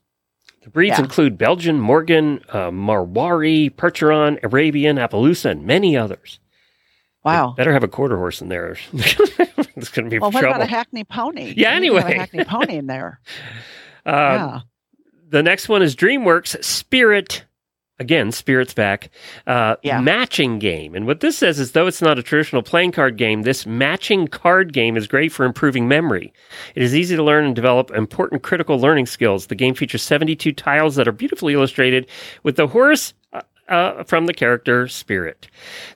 the breeds Yeah. include Belgian, Morgan, uh, Marwari, Percheron, Arabian, Appaloosa, and many others. Wow. Better have a quarter horse in there. it's going to be Well, what trouble. about a Hackney pony? Yeah, You anyway. a Hackney pony in there. Um, yeah. The next one is DreamWorks Spirit. Again, Spirit's back. Uh, Yeah. Matching game. And what this says is though it's not a traditional playing card game, this matching card game is great for improving memory. It is easy to learn and develop important critical learning skills. The game features 72 tiles that are beautifully illustrated with the horse. Uh, uh, from the character Spirit.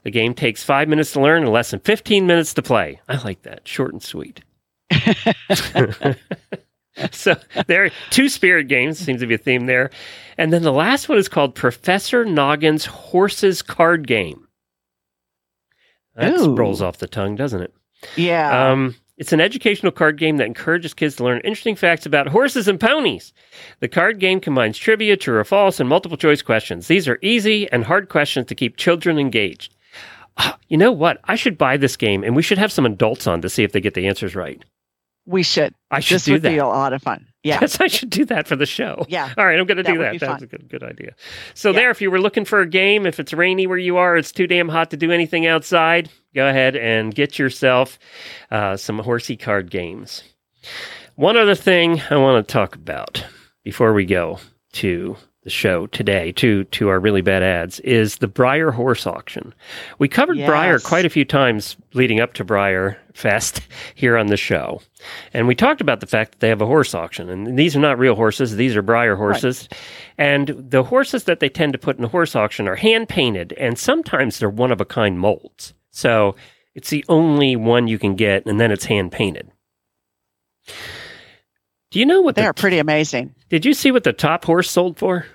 The game takes five minutes to learn and less than 15 minutes to play. I like that. Short and sweet. so there, are two spirit games seems to be a theme there, and then the last one is called Professor Noggin's Horses Card Game. That Ooh. rolls off the tongue, doesn't it? Yeah. Um, it's an educational card game that encourages kids to learn interesting facts about horses and ponies. The card game combines trivia, true or false, and multiple choice questions. These are easy and hard questions to keep children engaged. Ah, you know what? I should buy this game and we should have some adults on to see if they get the answers right. We should. I should this do would that. be a lot of fun. Yeah. Yes, I should do that for the show. Yeah. All right, I'm going to do that. That's fun. a good, good idea. So Yeah. there, if you were looking for a game, if it's rainy where you are, it's too damn hot to do anything outside. Go ahead and get yourself uh, some horsey card games. One other thing I want to talk about before we go to the show today, to to our really bad ads, is the Breyer Horse Auction. We covered Breyer quite a few times leading up to Breyer Fest here on the show. And we talked about the fact that they have a horse auction. And these are not real horses, these are Breyer horses. And the horses that they tend to put in a horse auction are hand painted, and sometimes they're one of a kind molds. So it's the only one you can get, and then it's hand painted. Do you know what They're the, pretty amazing. Did you see what the top horse sold for?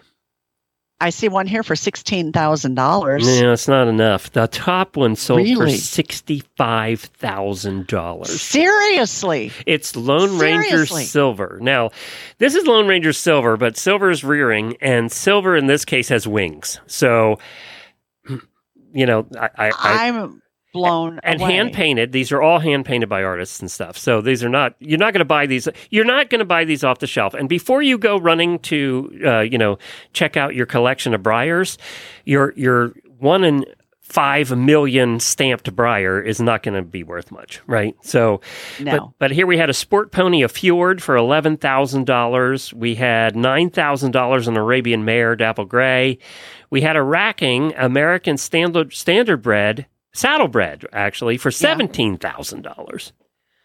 I see one here for sixteen thousand dollars. No, it's not enough. The top one sold for Really? sixty-five thousand dollars. Seriously. It's Lone Ranger Silver. Now, this is Lone Ranger Silver, but Silver is rearing, and Silver in this case has wings. So, you know, I, I, I I'm blown and away. hand painted. These are all hand painted by artists and stuff. So these are not. You're not going to buy these. You're not going to buy these off the shelf. And before you go running to, uh, you know, check out your collection of Breyers, your your one in five million stamped Breyer is not going to be worth much, right? So, but No. but here we had a sport pony, a Fjord for eleven thousand dollars. We had nine thousand dollars an Arabian mare, dapple gray. We had a racking American standard standard bred saddlebred actually for seventeen thousand dollars.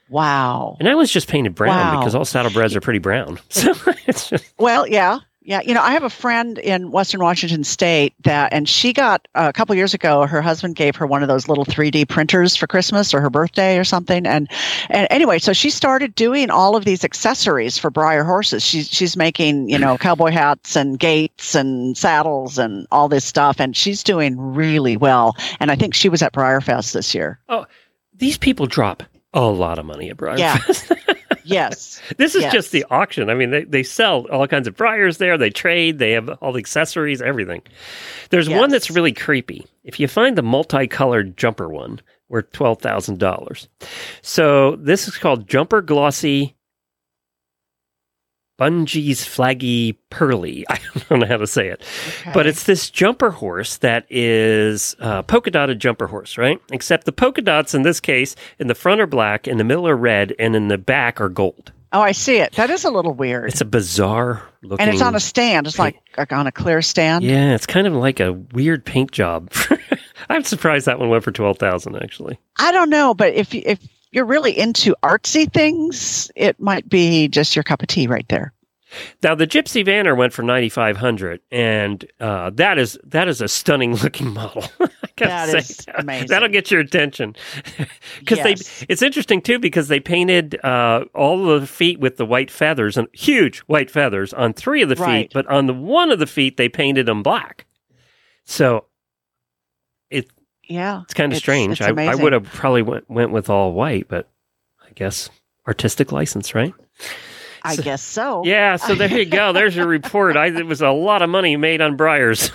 Wow. And that was just painted brown Wow. because all saddlebreds are pretty brown. So it's just Well, yeah. Yeah, you know, I have a friend in Western Washington State that, and she got uh, a couple years ago. Her husband gave her one of those little 3D printers for Christmas or her birthday or something. And, and anyway, so she started doing all of these accessories for Breyer horses. She's she's making you know cowboy hats and gates and saddles and all this stuff, and she's doing really well. And I think she was at Breyer Fest this year. Oh, these people drop a lot of money at Breyer Yeah. Fest. Yes, this is Yes. just the auction. I mean, they, they sell all kinds of Breyers there. They trade. They have all the accessories, everything. There's one that's really creepy. If you find the multicolored jumper one, worth twelve thousand dollars. So this is called Jumper Glossy Bungie's Flaggy Pearly. I don't know how to say it. But it's this jumper horse that is uh, polka dotted jumper horse, right? Except the polka dots in this case, in the front are black, in the middle are red, and in the back are gold. oh, I see it. That is a little weird. It's a bizarre looking. and it's on a stand. It's like, like on a clear stand. Yeah, it's kind of like a weird paint job. I'm surprised that one went for twelve thousand. Actually, I don't know, but if if you're really into artsy things, it might be just your cup of tea right there. Now the Gypsy Vanner went for ninety five hundred, and uh, that is that is a stunning looking model. I That say is amazing. That'll get your attention because Yes. they. It's interesting too because they painted uh, all of the feet with the white feathers and huge white feathers on three of the Right. feet, but on the one of the feet they painted them black. So it Yeah, it's kind of strange. it's I, I would have probably went went with all white, but I guess artistic license, right? I guess so. Yeah. So there you go. There's your report. I it was a lot of money made on Breyers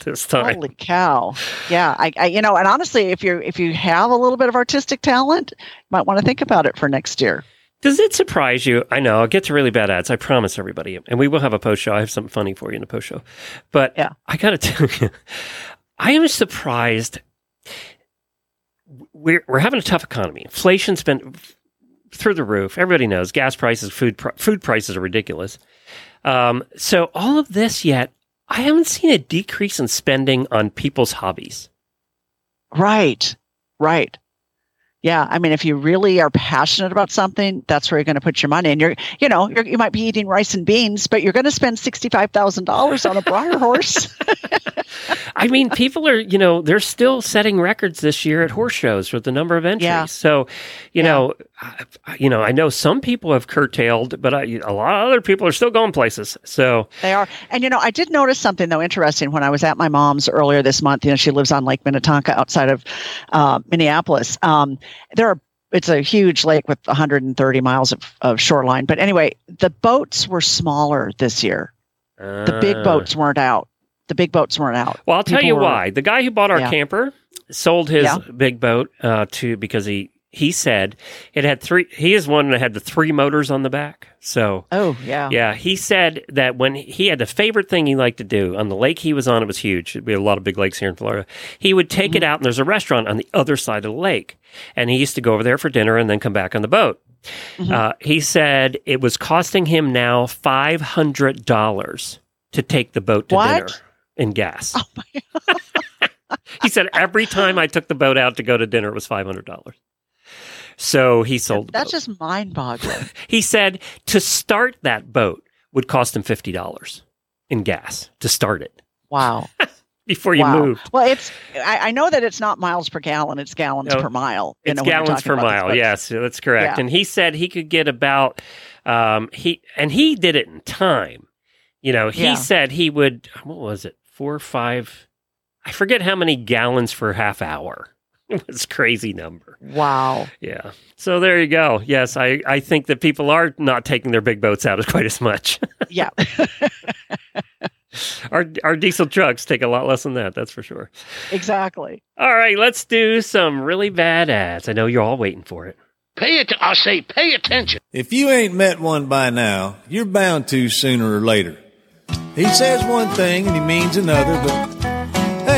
this time. Holy cow! Yeah, I, I, you know, and honestly, if you if you have a little bit of artistic talent, you might want to think about it for next year. Does it surprise you? I know I'll get to really bad ads. I promise everybody, and we will have a post show. I have something funny for you in the post show, but Yeah. I got to tell you, I am surprised. We're we're having a tough economy. Inflation's been through the roof. Everybody knows gas prices, food pri- food prices are ridiculous. Um, so all of this yet, I haven't seen a decrease in spending on people's hobbies. Right, right. Yeah, I mean, if you really are passionate about something, that's where you're going to put your money. And you're, you know, you're, you might be eating rice and beans, but you're going to spend sixty-five thousand dollars on a Breyer horse. I mean, people are, you know, they're still setting records this year at horse shows with the number of entries. Yeah. So, you know, I, you know, I know some people have curtailed, but I, a lot of other people are still going places. So They are. And, you know, I did notice something, though, interesting when I was at my mom's earlier this month. You know, she lives on Lake Minnetonka outside of uh, Minneapolis. Um, there are it's a huge lake with 130 miles of, of shoreline. But anyway, the boats were smaller this year. The big uh, boats weren't out. The big boats weren't out. Well, I'll tell you were- why. The guy who bought our Yeah. camper sold his Yeah. big boat uh, to because he he said it had three. He is one that had the three motors on the back. So Oh, yeah. yeah, he said that when he had the favorite thing he liked to do on the lake he was on, it was huge. We have a lot of big lakes here in Florida. He would take it out, and there's a restaurant on the other side of the lake, and he used to go over there for dinner and then come back on the boat. Uh, he said it was costing him now five hundred dollars to take the boat to What? dinner in gas. he said every time I took the boat out to go to dinner, it was five hundred dollars. So he sold. That's just mind boggling. He said to start that boat would cost him fifty dollars in gas to start it Wow. before you wow. moved. Well, it's, I, I know that it's not miles per gallon, it's gallons No, per mile. It's know, gallons per mile. boats. Yes, that's correct. Yeah. And he said he could get about um, he and he did it in time. You know, he Yeah. said he would. What was it? Four or five? I forget how many gallons for half hour. It was a crazy number. Wow. Yeah. So there you go. Yes, I, I think that people are not taking their big boats out as quite as much. Yeah. our our diesel trucks take a lot less than that. That's for sure. exactly. All right, let's do some really bad ads. I know you're all waiting for it. Pay it. I say, pay attention. If you ain't met one by now, you're bound to sooner or later. He says one thing and he means another, but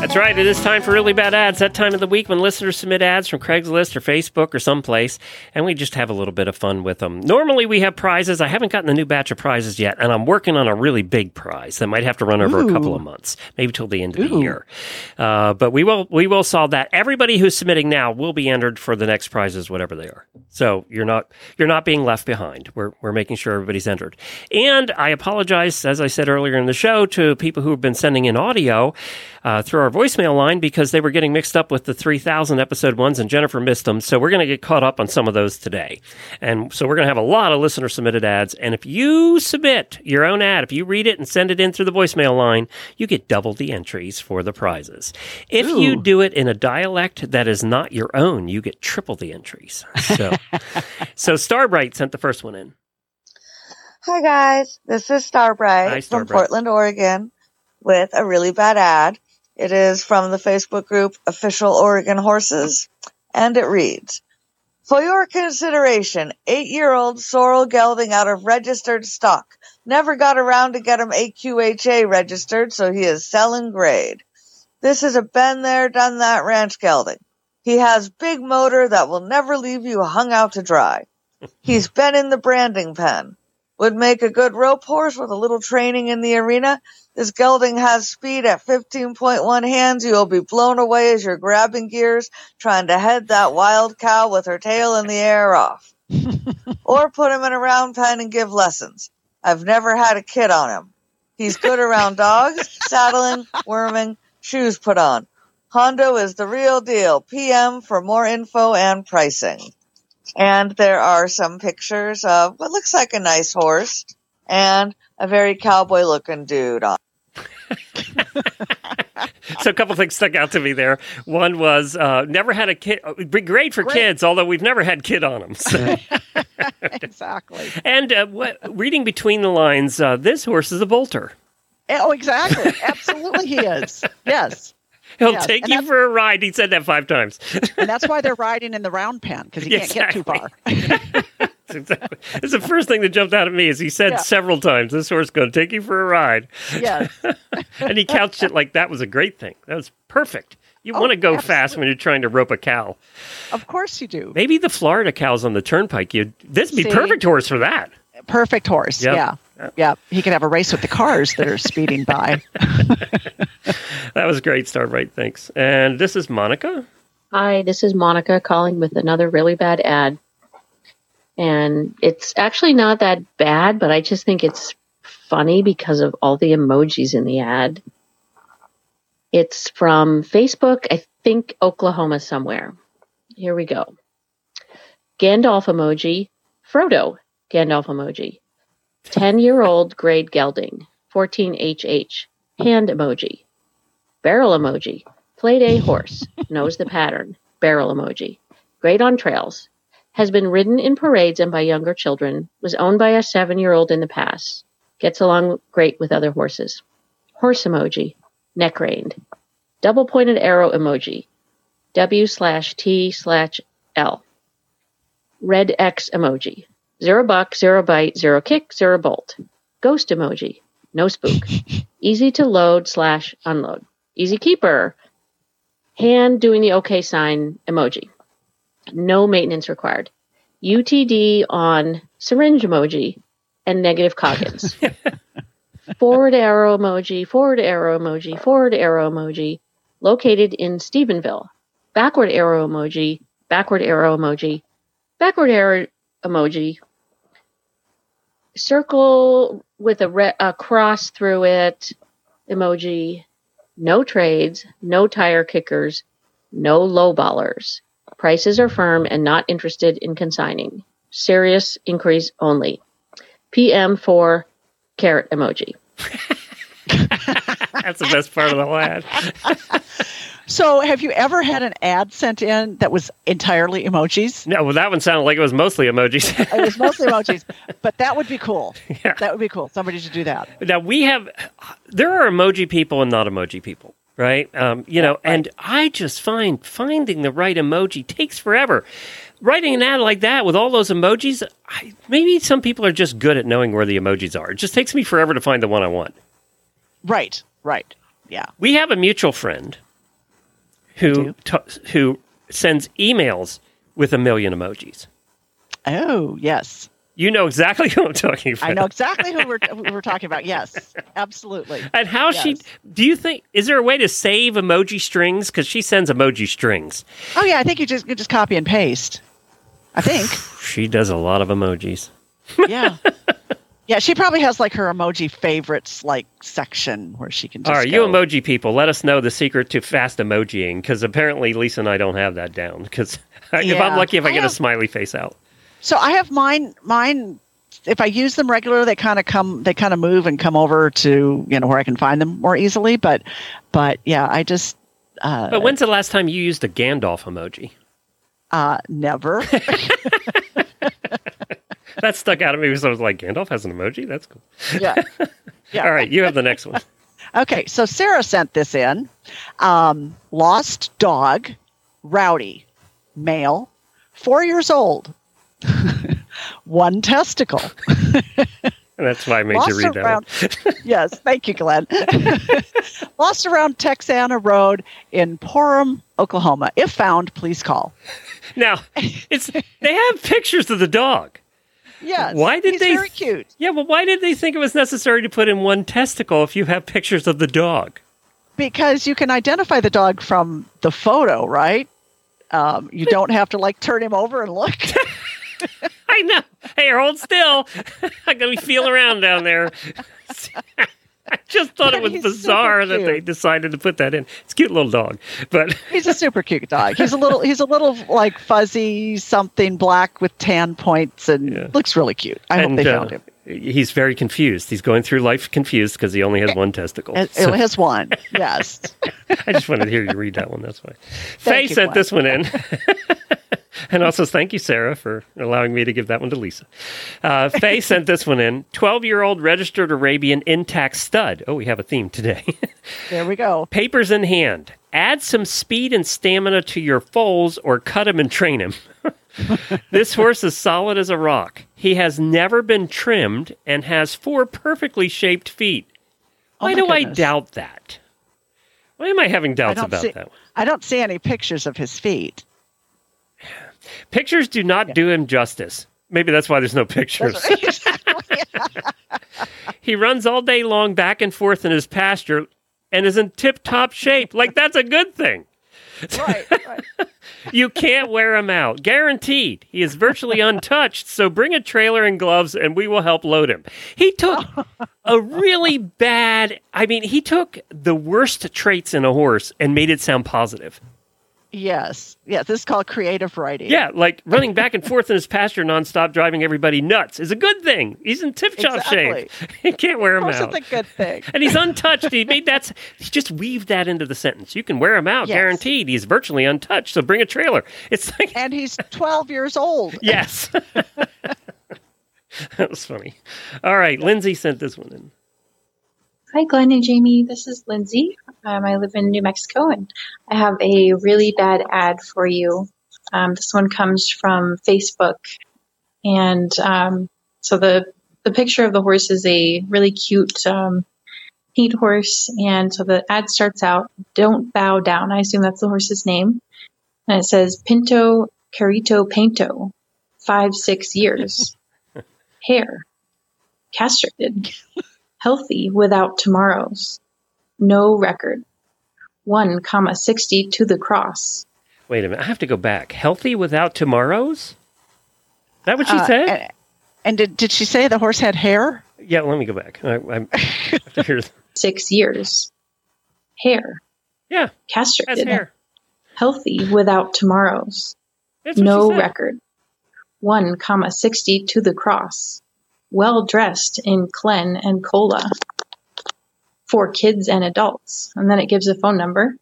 That's right. It is time for really bad ads. That time of the week when listeners submit ads from Craigslist or Facebook or someplace, and we just have a little bit of fun with them. Normally, we have prizes. I haven't gotten the new batch of prizes yet, and I'm working on a really big prize that might have to run over a couple of months, maybe till the end of the year. Uh, but we will we will solve that. Everybody who's submitting now will be entered for the next prizes, whatever they are. So you're not you're not being left behind. We're we're making sure everybody's entered. And I apologize, as I said earlier in the show, to people who have been sending in audio uh, through our voicemail line because they were getting mixed up with the 3000 episode ones and Jennifer missed them. So we're going to get caught up on some of those today. And so we're going to have a lot of listener submitted ads. And if you submit your own ad, if you read it and send it in through the voicemail line, you get double the entries for the prizes. If you do it in a dialect that is not your own, you get triple the entries. So, so Starbright sent the first one in. Hi guys, this is Starbright Hi, from Portland, Oregon with a really bad ad. It is from the Facebook group Official Oregon Horses and it reads, For your consideration, eight-year-old Sorrel gelding out of registered stock. Never got around to get him AQHA registered, so he is selling grade. This is a been there, done that ranch gelding. He has big motor that will never leave you hung out to dry. He's been in the branding pen. Would make a good rope horse with a little training in the arena. This gelding has speed at 15.1 hands. You'll be blown away as you're grabbing gears, trying to head that wild cow with her tail in the air off. or put him in a round pen and give lessons. I've never had a kid on him. He's good around dogs, saddling, worming, shoes put on. Hondo is the real deal. PM for more info and pricing. And there are some pictures of what looks like a nice horse and a very cowboy looking dude on. so a couple things stuck out to me there. One was uh, never had a kid. It'd be great for kids, although we've never had kid on them. So. exactly. and uh, what, reading between the lines, uh, this horse is a bolter. Oh, exactly. Absolutely, he is. Yes. He'll Yes, take and you for a ride. He said that five times. And that's why they're riding in the round pen because he can't get too far. exactly. It's the first thing that jumped out at me is he said Yeah. several times, "This horse is going to take you for a ride," Yes. and he couched it like that was a great thing. That was perfect. You Oh, want to go fast when you're trying to rope a cow. Of course you do. Maybe the Florida cows on the turnpike. You this would be See? perfect horse for that. Perfect horse. Yep. Yeah. Yeah. He could have a race with the cars that are speeding by. That was great, Starbright. Thanks. And this is Monica. Hi, this is Monica calling with another really bad ad. And it's actually not that bad, but I just think it's funny because of all the emojis in the ad. It's from Facebook, I think Oklahoma somewhere. Here we go. Gandalf emoji, Frodo Gandalf emoji, 10 year old grade gelding, 14HH, hand emoji, barrel emoji, played a horse, knows the pattern, barrel emoji, great on trails, has been ridden in parades and by younger children, was owned by a seven year old in the past, gets along great with other horses. Horse emoji, neck reined, double pointed arrow emoji, W slash T slash L, red X emoji, zero buck, zero bite, zero kick, zero bolt, ghost emoji, no spook, easy to load slash unload, easy keeper, hand doing the OK sign emoji. No maintenance required. UTD on syringe emoji and negative Coggins. forward arrow emoji, forward arrow emoji, forward arrow emoji, located in Stephenville. Backward arrow emoji, backward arrow emoji, backward arrow emoji, circle with a, re- a cross through it emoji, no trades, no tire kickers, no lowballers. Prices are firm and not interested in consigning. Serious inquiries only. PM for carrot emoji. That's the best part of the whole ad. So, have you ever had an ad sent in that was entirely emojis? No, well, that one sounded like it was mostly emojis. It was mostly emojis, but that would be cool. That would be cool. Somebody should do that. now we have, there are emoji people and not emoji people, right? Um, you know, and I just find finding the right emoji takes forever. Writing an ad like that with all those emojis, I, maybe some people are just good at knowing where the emojis are. It just takes me forever to find the one I want. Right, right. Yeah. We have a mutual friend who t- who sends emails with a million emojis. Oh, yes. You know exactly who I'm talking about. I know exactly who we're, who we're talking about. Yes, absolutely. And how she do you think is there a way to save emoji strings because she sends emoji strings? Oh, yeah. I think you just you just copy and paste. I think. She does a lot of emojis. Yeah. Yeah, she probably has like her emoji favorites like section where she can just All right, go. you emoji people, let us know the secret to fast emojiing because apparently Lisa and I don't have that down. Because if I'm lucky, if I, I get a smiley face out. So I have mine. Mine. If I use them regularly, they kind of come. They kind of move and come over to you know where I can find them more easily. But, but yeah, I just uh, But when's the last time you used a Gandalf emoji? uh, never. That stuck out at me because I was like, Gandalf has an emoji. That's cool. yeah. Yeah. All right, you have the next one. Okay, so Sarah sent this in. Um, lost dog, rowdy, male, four years old, one testicle. That's why I made you read that around, one. yes, thank you, Glenn. Lost around Texanna Road in Porum, Oklahoma. If found, please call. Now, it's they have pictures of the dog. Yes. Why did he's they? Very cute. Yeah, but why did they think it was necessary to put in one testicle if you have pictures of the dog? Because you can identify the dog from the photo, right? Um, you don't have to like turn him over and look. I know. Hey, hold still. I'm gonna feeling around down there. I just thought it was bizarre that they decided to put that in. It's a cute little dog, but he's a super cute dog. He's a little he's a little like fuzzy something black with tan points and looks really cute. I hope they uh, found him. He's very confused. He's going through life confused because he only has one testicle. It, So- it has one. Yes. I just wanted to hear you read that one. That's why. Faye you, sent this one in. and also, thank you, Sarah, for allowing me to give that one to Lisa. Uh, Faye sent this one in 12 year old registered Arabian intact stud. Oh, we have a theme today. There we go. Papers in hand. Add some speed and stamina to your foals or cut him and train him. this horse is solid as a rock. He has never been trimmed and has four perfectly shaped feet. Oh Why my do I doubt that? Why am I having doubts don't about see, that? I don't see any pictures of his feet. Pictures do not do him justice. Maybe that's why there's no pictures. he runs all day long back and forth in his pasture and is in tip top shape. Like, that's a good thing. right, right. You can't wear him out. Guaranteed. He is virtually untouched, so bring a trailer and gloves and we will help load him. He took a really bad, I mean, he took the worst traits in a horse and made it sound positive. Yes, yes. This is called creative writing. Yeah, like running back and forth in his pasture nonstop, driving everybody nuts is a good thing. He's in tip top Exactly. shape. he can't wear him out. it's a good thing. and he's untouched. He made that. He just weaved that into the sentence. You can wear him out, Yes. guaranteed. He's virtually untouched. So bring a trailer. It's like And he's 12 years old. yes. that was funny. All right, Lindsay sent this one in. Hi, Glenn and Jamie. This is Lindsay. Um, I live in New Mexico, and I have a really bad ad for you. Um, this one comes from Facebook, and um, so the the picture of the horse is a really cute um, heat horse, and so the ad starts out, "Don't bow down." I assume that's the horse's name, and it says Pinto Carito Painto, five six years, hair, castrated healthy without tomorrows. No record. 1, comma 60 to the cross. Wait a minute. I have to go back. Healthy without tomorrows? Is that what she Uh, said? And, and did, did she say the horse had hair? yeah, let me go back. I, I'm, have to hear. 6 years. Hair. Yeah, that's Castrated. hair. Healthy without tomorrows. That's what No she said. record. 1, comma 60 to the cross. Well dressed in Clen and Cola. For kids and adults. And then it gives a phone number.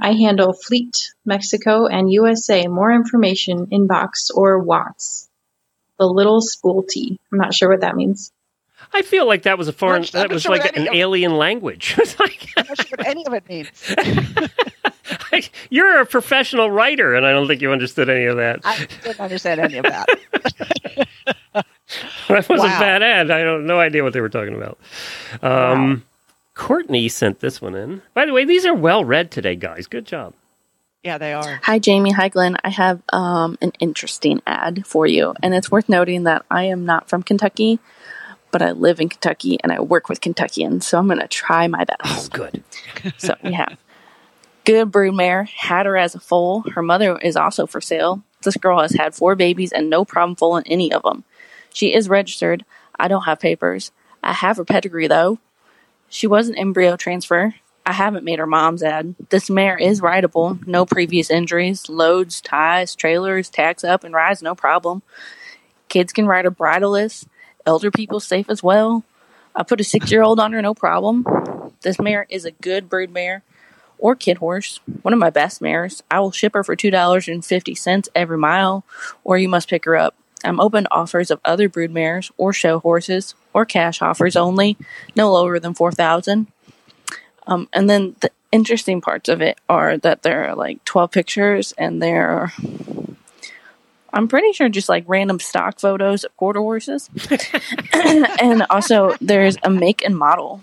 I handle Fleet, Mexico, and USA. More information inbox or Watts. The little spool tea. I'm not sure what that means. I feel like that was a foreign. I'm not That was sure like an of- alien language. It's like I'm not sure what any of it means. you're a professional writer, and I don't think you understood any of that. I didn't understand any of that. that was a Wow. bad ad. I don't no idea what they were talking about. Um, Courtney sent this one in. By the way, these are well read today, guys. Good job. Yeah, they are. Hi, Jamie. Hi, Glenn. I have um, an interesting ad for you. And it's worth noting that I am not from Kentucky, but I live in Kentucky and I work with Kentuckians. So I'm going to try my best. Oh, good. So we have good broodmare, had her as a foal. Her mother is also for sale. This girl has had four babies and no problem foaling any of them. She is registered. I don't have papers. I have her pedigree though. She was an embryo transfer. I haven't made her mom's ad. This mare is rideable. No previous injuries. Loads, ties, trailers, tacks up and rides no problem. Kids can ride her bridleless. Elder people safe as well. I put a six year old on her, no problem. This mare is a good brood mare or kid horse. One of my best mares. I will ship her for $2.50 every mile, or you must pick her up. I'm open to offers of other brood mares or show horses or cash offers only, no lower than 4000 um, And then the interesting parts of it are that there are like 12 pictures and there are, I'm pretty sure just like random stock photos of quarter horses. and also there's a make and model.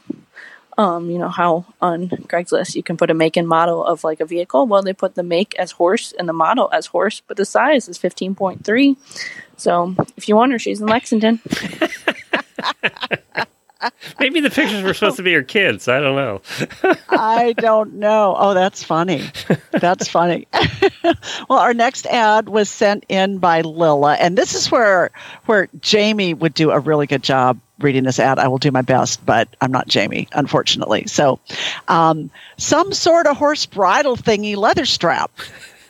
Um, you know how on Craigslist you can put a make and model of like a vehicle. Well, they put the make as horse and the model as horse, but the size is fifteen point three. So if you want her, she's in Lexington. Maybe the pictures were supposed to be your kids. I don't know. I don't know. Oh, that's funny. That's funny. well, our next ad was sent in by Lilla, and this is where where Jamie would do a really good job reading this ad. I will do my best, but I'm not Jamie, unfortunately. So, um, some sort of horse bridle thingy leather strap,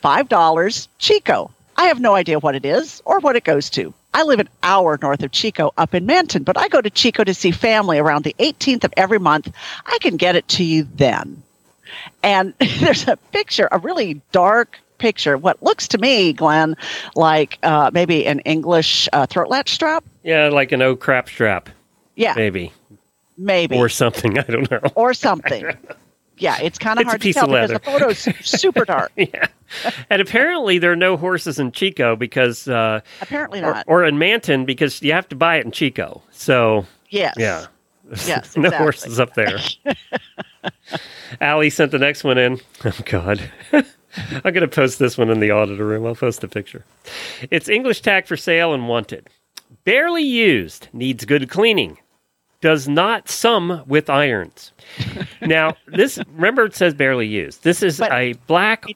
five dollars, Chico. I have no idea what it is or what it goes to. I live an hour north of Chico up in Manton, but I go to Chico to see family around the 18th of every month. I can get it to you then. And there's a picture, a really dark picture, what looks to me, Glenn, like uh, maybe an English uh, throat latch strap. Yeah, like an oh crap strap. Yeah, Maybe. maybe. Or something. I don't know. Or something. Yeah, it's kind of hard to tell of because the photo's super dark. yeah. and apparently there are no horses in Chico because uh, Apparently or, not. or in Manton because you have to buy it in Chico. So Yes. yeah, Yes, no exactly. horses up there. Allie sent the next one in. Oh God. I'm going to post this one in the auditor room. I'll post a picture. It's English tack for sale and wanted. Barely used, needs good cleaning. Does not sum with irons. now, this, remember it says barely used. This is a black.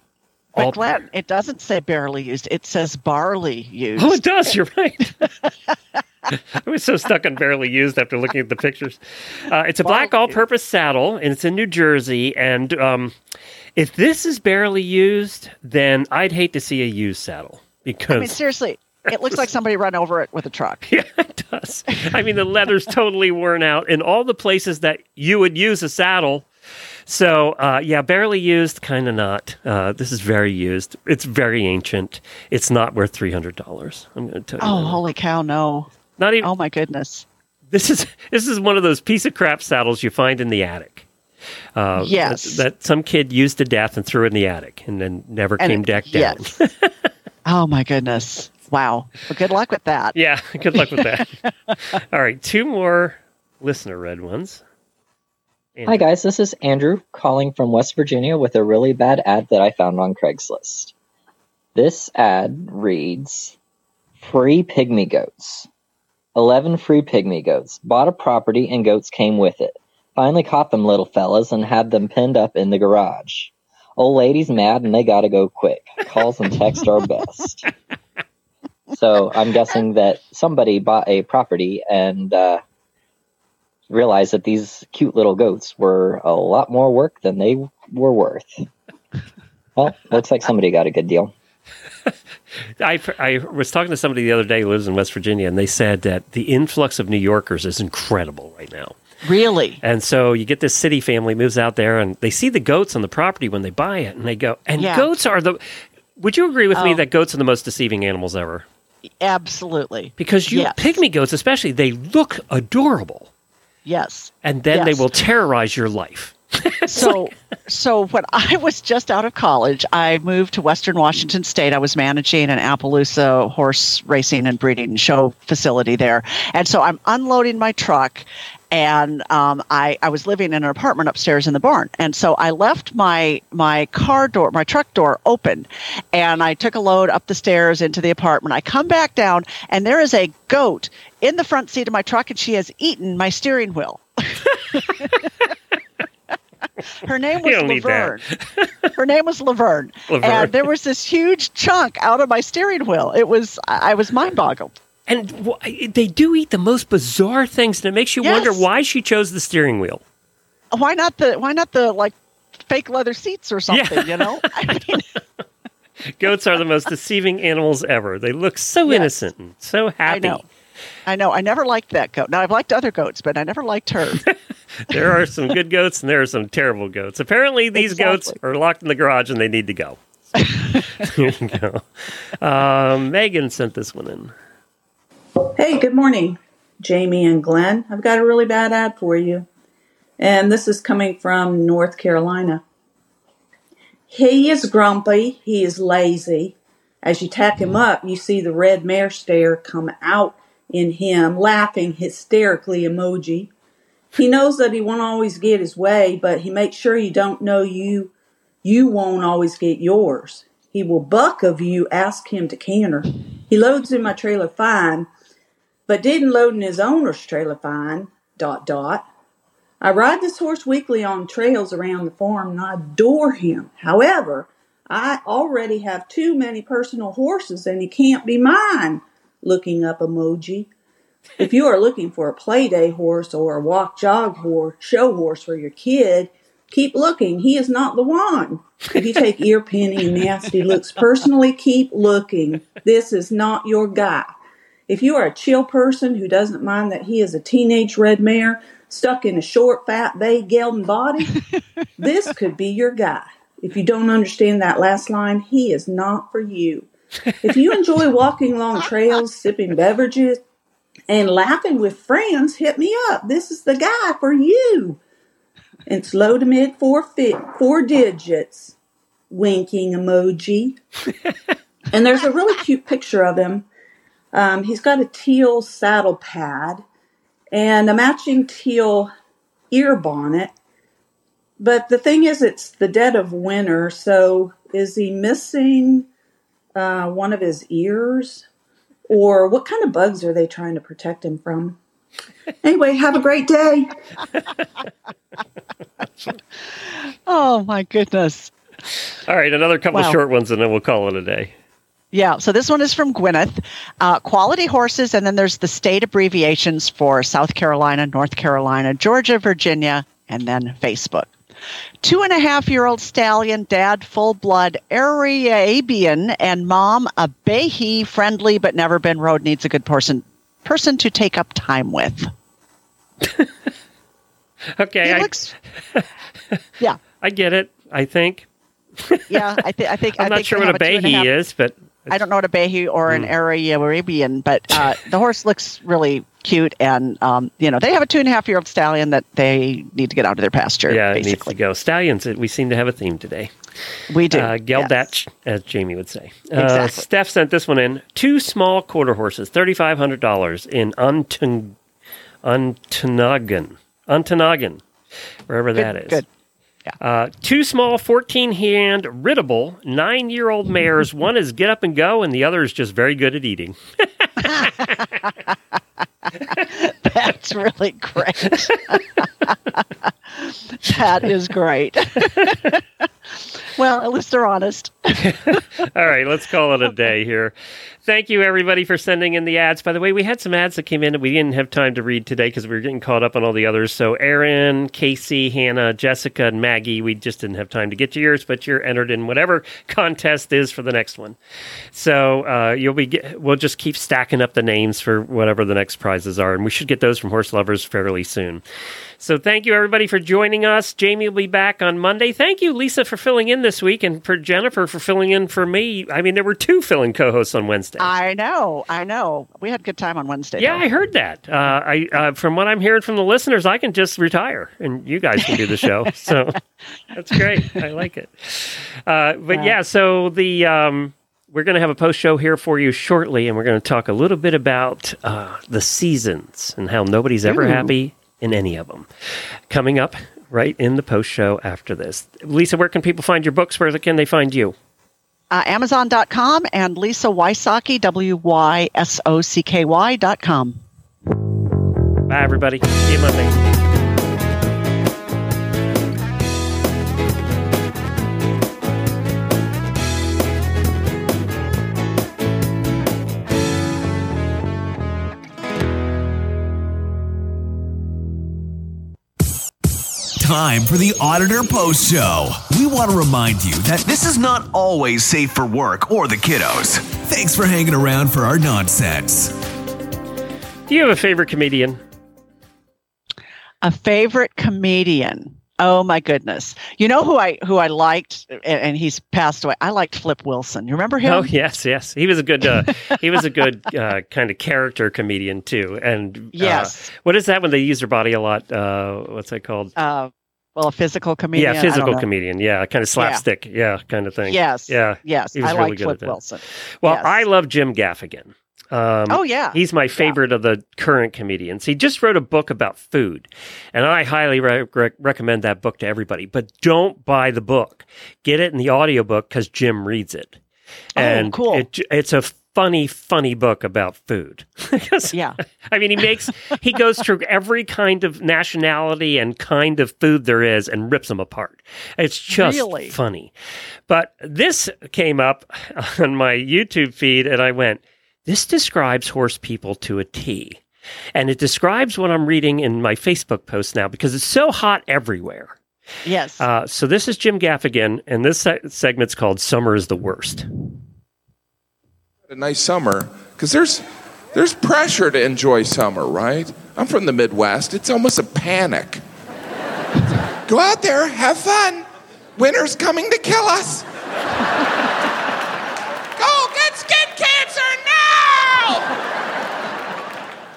But all- Glenn, it doesn't say barely used. It says barley used. Oh, it does. You're right. I was so stuck on barely used after looking at the pictures. Uh, it's a black all-purpose saddle, and it's in New Jersey. And um, if this is barely used, then I'd hate to see a used saddle because I mean, seriously, it looks like somebody run over it with a truck. Yeah, it does. I mean, the leather's totally worn out in all the places that you would use a saddle. So, uh, yeah, barely used, kind of not. Uh, this is very used. It's very ancient. It's not worth three hundred dollars. I'm going to tell you. Oh, that. holy cow! No. Not even. Oh my goodness. This is this is one of those piece of crap saddles you find in the attic. Uh, Yes. that, that some kid used to death and threw in the attic, and then never And came it- back down. yes. Oh my goodness. Wow. Well, good luck with that. Yeah, good luck with that. All right, two more listener read ones. Hi, guys. This is Andrew calling from West Virginia with a really bad ad that I found on Craigslist. This ad reads Free pygmy goats. 11 free pygmy goats. Bought a property and goats came with it. Finally caught them little fellas and had them pinned up in the garage. Old lady's mad and they gotta go quick. Calls and texts are best. So I'm guessing that somebody bought a property and uh, realized that these cute little goats were a lot more work than they were worth. Well, looks like somebody got a good deal. I, I was talking to somebody the other day who lives in West Virginia, and they said that the influx of New Yorkers is incredible right now. Really? And so you get this city family moves out there, and they see the goats on the property when they buy it, and they go, and Yeah. goats are the. Would you agree with me Oh. that goats are the most deceiving animals ever? Absolutely. Because you Yes. pygmy goats, especially, they look adorable, Yes. and then they will terrorize your life. so so when I was just out of college, I moved to Western Washington State. I was managing an Appaloosa horse racing and breeding show facility there. And so I'm unloading my truck and um, I, I was living in an apartment upstairs in the barn. And so I left my my car door, my truck door open, and I took a load up the stairs into the apartment. I come back down, and there is a goat in the front seat of my truck, and she has eaten my steering wheel. Her name was You don't need Laverne. Her name was Laverne. Laverne. And there was this huge chunk out of my steering wheel. It was I was mind boggled. And they do eat the most bizarre things, and it makes you Yes. wonder why she chose the steering wheel. Why not the why not the like fake leather seats or something, you know? I mean, Goats are the most deceiving animals ever. They look so Yes. innocent and so happy. I know. I know. I never liked that goat. Now I've liked other goats, but I never liked her. There are some good goats and there are some terrible goats. Apparently, these goats are locked in the garage and they need to go. there you go. Um, Megan sent this one in. Hey, good morning, Jamie and Glenn. I've got a really bad ad for you. And this is coming from North Carolina. He is grumpy. He is lazy. As you tack him up, you see the red mare stare come out in him, laughing hysterically emoji. He knows that he won't always get his way, but he makes sure you don't know you you won't always get yours. He will buck of you, ask him to canter. He loads in my trailer fine, but didn't load in his owner's trailer fine. Dot dot. I ride this horse weekly on trails around the farm and I adore him. However, I already have too many personal horses and he can't be mine. Looking up emoji. If you are looking for a play day horse or a walk jog horse, show horse for your kid, keep looking. He is not the one. If you take ear pinning and nasty looks personally, keep looking. This is not your guy. If you are a chill person who doesn't mind that he is a teenage red mare stuck in a short, fat, bay gelding body, this could be your guy. If you don't understand that last line, he is not for you. If you enjoy walking along trails, sipping beverages, and laughing with friends, hit me up. This is the guy for you. It's low to mid four fit, four digits. winking emoji. and there's a really cute picture of him. Um, he's got a teal saddle pad and a matching teal ear bonnet. But the thing is, it's the dead of winter, so is he missing uh, one of his ears? Or what kind of bugs are they trying to protect him from? Anyway, have a great day. oh my goodness. All right, another couple Wow. short ones, and then we'll call it a day. Yeah, so this one is from Gwyneth. Uh, quality horses, and then there's the state abbreviations for South Carolina, North Carolina, Georgia, Virginia, and then Facebook. Two and a half year old stallion, dad full blood Arabian, and mom a Behi friendly but never been rode needs a good person person to take up time with. Okay, I, looks- Yeah, I get it. I think. yeah. I, th- I think I'm I not think sure what a have two half- Behi is, but I don't know what a Behi or an Area Arabian, but uh, the horse looks really cute, and um, you know they have a two and a half year old stallion that they need to get out of their pasture. yeah, it needs to go. Stallions. We seem to have a theme today. we do. Uh, yes. As Jamie would say. Uh, Exactly. Steph sent this one in. Two small quarter horses, thirty-five hundred dollars in Untun- Untunagan, wherever that is. good. Uh, two small, fourteen-hand, riddable, nine-year-old mares. one is get up and go, and the other is just very good at eating. That's really great. that is great. well, at least they're honest. All right, let's call it a day here. Thank you, everybody, for sending in the ads. By the way, we had some ads that came in that we didn't have time to read today because we were getting caught up on all the others. So, Aaron, Casey, Hannah, Jessica, and Maggie, we just didn't have time to get to yours, but you're entered in whatever contest is for the next one. So, uh, you'll be get, we'll just keep stacking up the names for whatever the next prizes are, and we should get those from Horseloverz fairly soon. So, thank you, everybody, for joining us. Jamie will be back on Monday. Thank you, Lisa, for filling in this week, and for Jennifer for filling in for me. I mean, there were two filling co hosts on Wednesday. I know, I know. We had a good time on Wednesday. Yeah, though. I heard that. Uh, I uh, from what I'm hearing from the listeners, I can just retire and you guys can do the show. so that's great. I like it. Uh, but yeah, so the um, we're going to have a post show here for you shortly, and we're going to talk a little bit about uh, the seasons and how nobody's ever Ooh. happy in any of them. Coming up right in the post show after this. Lisa, where can people find your books? Where can they find you? Uh, Amazon.com and Lisa Wysocky, W Y S O C K Y.com. Bye, everybody. See you Monday. Time for the Auditor Post Show. We want to remind you that this is not always safe for work or the kiddos. Thanks for hanging around for our nonsense. Do you have a favorite comedian? A favorite comedian. Oh my goodness! You know who I who I liked, and, and he's passed away. I liked Flip Wilson. You remember him? Oh yes, yes. He was a good. Uh, he was a good uh, kind of character comedian too. And uh, Yes. what is that when they use their body a lot? Uh, what's that called? Well, a physical comedian. Yeah, physical comedian. Yeah, kind of slapstick. Yeah, kind of thing. Yes. Yeah. Yes. He was I really like good Flip at that. Wilson. Well, Yes. I love Jim Gaffigan. Um, Oh, yeah. he's my favorite of the current comedians. He just wrote a book about food, and I highly re- re- recommend that book to everybody. But don't buy the book; get it in the audiobook because Jim reads it. Oh, And cool. It, it's a funny, funny book about food. yeah. I mean, he makes he goes through every kind of nationality and kind of food there is and rips them apart. It's just Really? funny. But this came up on my YouTube feed, and I went, "This describes horse people to a T. And it describes what I'm reading in my Facebook post now because it's so hot everywhere. Yes. Uh, so this is Jim Gaffigan, and this se- segment's called "Summer is the Worst." A nice summer because there's there's pressure to enjoy summer, right? I'm from the Midwest. It's almost a panic. Go out there, have fun. Winter's coming to kill us. Go get skin cancer now!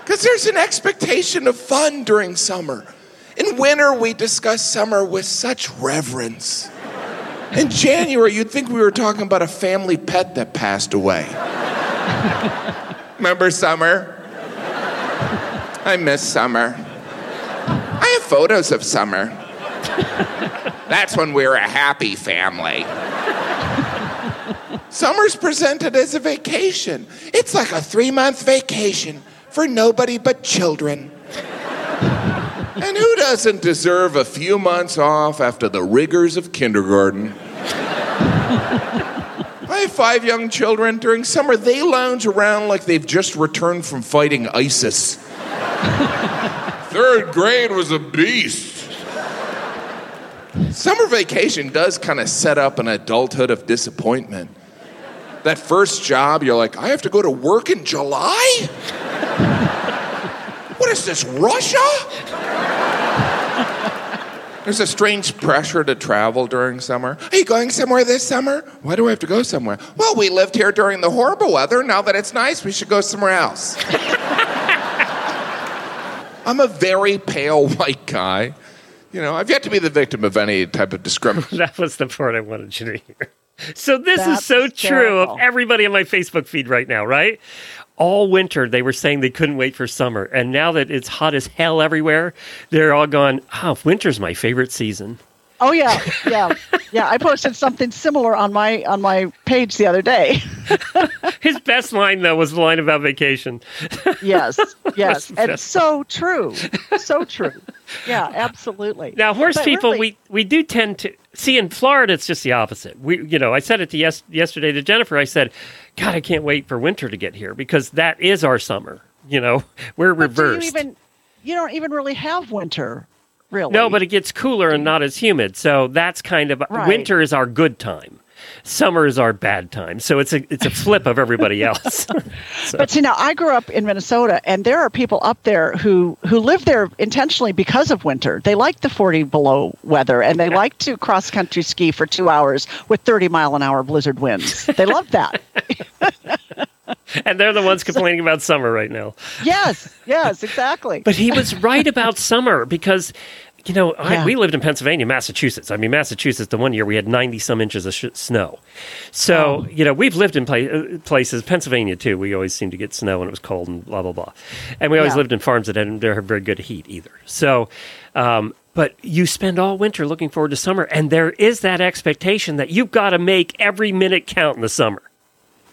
Because there's an expectation of fun during summer. In winter, we discuss summer with such reverence. In January, you'd think we were talking about a family pet that passed away. Remember summer? I miss summer. I have photos of summer. That's when we were a happy family. Summer's presented as a vacation. It's like a three month vacation for nobody but children. And who doesn't deserve a few months off after the rigors of kindergarten? I have five young children. During summer, they lounge around like they've just returned from fighting ISIS. Third grade was a beast. Summer vacation does kind of set up an adulthood of disappointment. That first job, you're like, I have to go to work in July? What is this, Russia? There's a strange pressure to travel during summer. Are you going somewhere this summer? Why do I have to go somewhere? Well, we lived here during the horrible weather. Now that it's nice, we should go somewhere else. I'm a very pale white guy. You know, I've yet to be the victim of any type of discrimination. that was the part I wanted you to hear. So this That's is so true of everybody on my Facebook feed right now, right? All winter they were saying they couldn't wait for summer, and now that it's hot as hell everywhere, they're all gone, "Oh, winter's my favorite season." Oh yeah, yeah, yeah. I posted something similar on my on my page the other day. His best line though was the line about vacation. Yes, yes, and so true, so true. Yeah, absolutely. Now, horse But people, really- we we do tend to see in Florida. It's just the opposite. We, you know, I said it to yes yesterday to Jennifer. I said, "God, I can't wait for winter to get here because that is our summer." You know, we're do you reversed. even you don't even really have winter, really. No, but it gets cooler and not as humid. So that's kind of Right. winter is our good time. Summer is our bad time. So it's a it's a flip of everybody else. So- But see, now I grew up in Minnesota, and there are people up there who who live there intentionally because of winter. They like the forty below weather, and they like to cross country ski for two hours with thirty mile an hour blizzard winds. They love that. and they're the ones complaining about summer right now. yes, yes, exactly. But he was right about summer because, you know, I, we lived in Pennsylvania, Massachusetts. I mean, Massachusetts, the one year we had 90 some inches of sh- snow. So, you know, we've lived in pla- uh, places, Pennsylvania too. We always seemed to get snow when it was cold and blah, blah, blah. And we always Yeah. lived in farms that didn't have very good heat either. So, um, but you spend all winter looking forward to summer, and there is that expectation that you've got to make every minute count in the summer.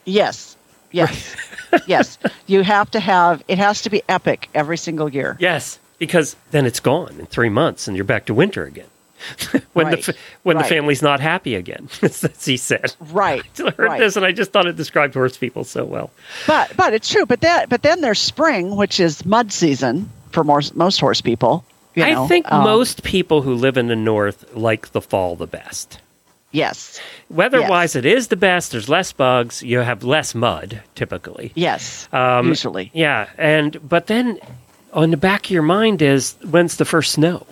Yes, yes, yes. You have to have it has to be epic every single year. Yes, because then it's gone in three months, and you're back to winter again. when Right, the when right. the family's not happy again, as he said. Right. I heard this, and I just thought it described horse people so well. But but it's true. But that but then there's spring, which is mud season for most most horse people. You know, I think um, most people who live in the north like the fall the best. Yes. Weather-wise, it is the best. There's less bugs. You have less mud, typically. Yes. Um, usually. Yeah, and but then on the back of your mind is when's the first snow?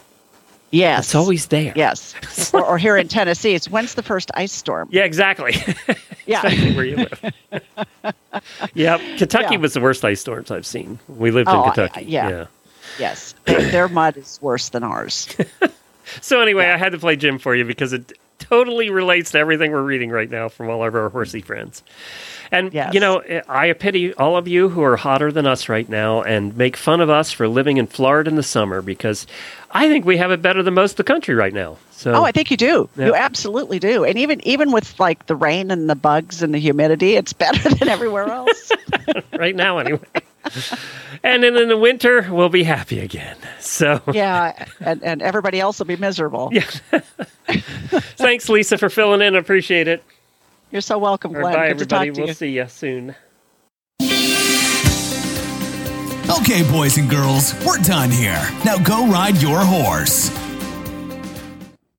Yes. It's always there. Yes. or, or here in Tennessee, it's when's the first ice storm? Yeah, exactly. Yeah. Especially where you live. yep. Kentucky Yeah. was the worst ice storms I've seen. We lived Oh, in Kentucky. yeah. Yes. Their, their mud is worse than ours. So anyway, I had to play Jim for you because it totally relates to everything we're reading right now from all of our horsey friends. And you know, I pity all of you who are hotter than us right now and make fun of us for living in Florida in the summer because I think we have it better than most of the country right now. So Oh, I think you do. Yeah. You absolutely do. And even even with like the rain and the bugs and the humidity, it's better than everywhere else. right now anyway. And then in the winter, we'll be happy again. So yeah, and and everybody else will be miserable. Yeah. thanks, Lisa, for filling in. I appreciate it. You're so welcome, Glenn. right, bye, Good to talk everybody. to We'll you. see you soon. Okay, boys and girls, we're done here. Now go ride your horse.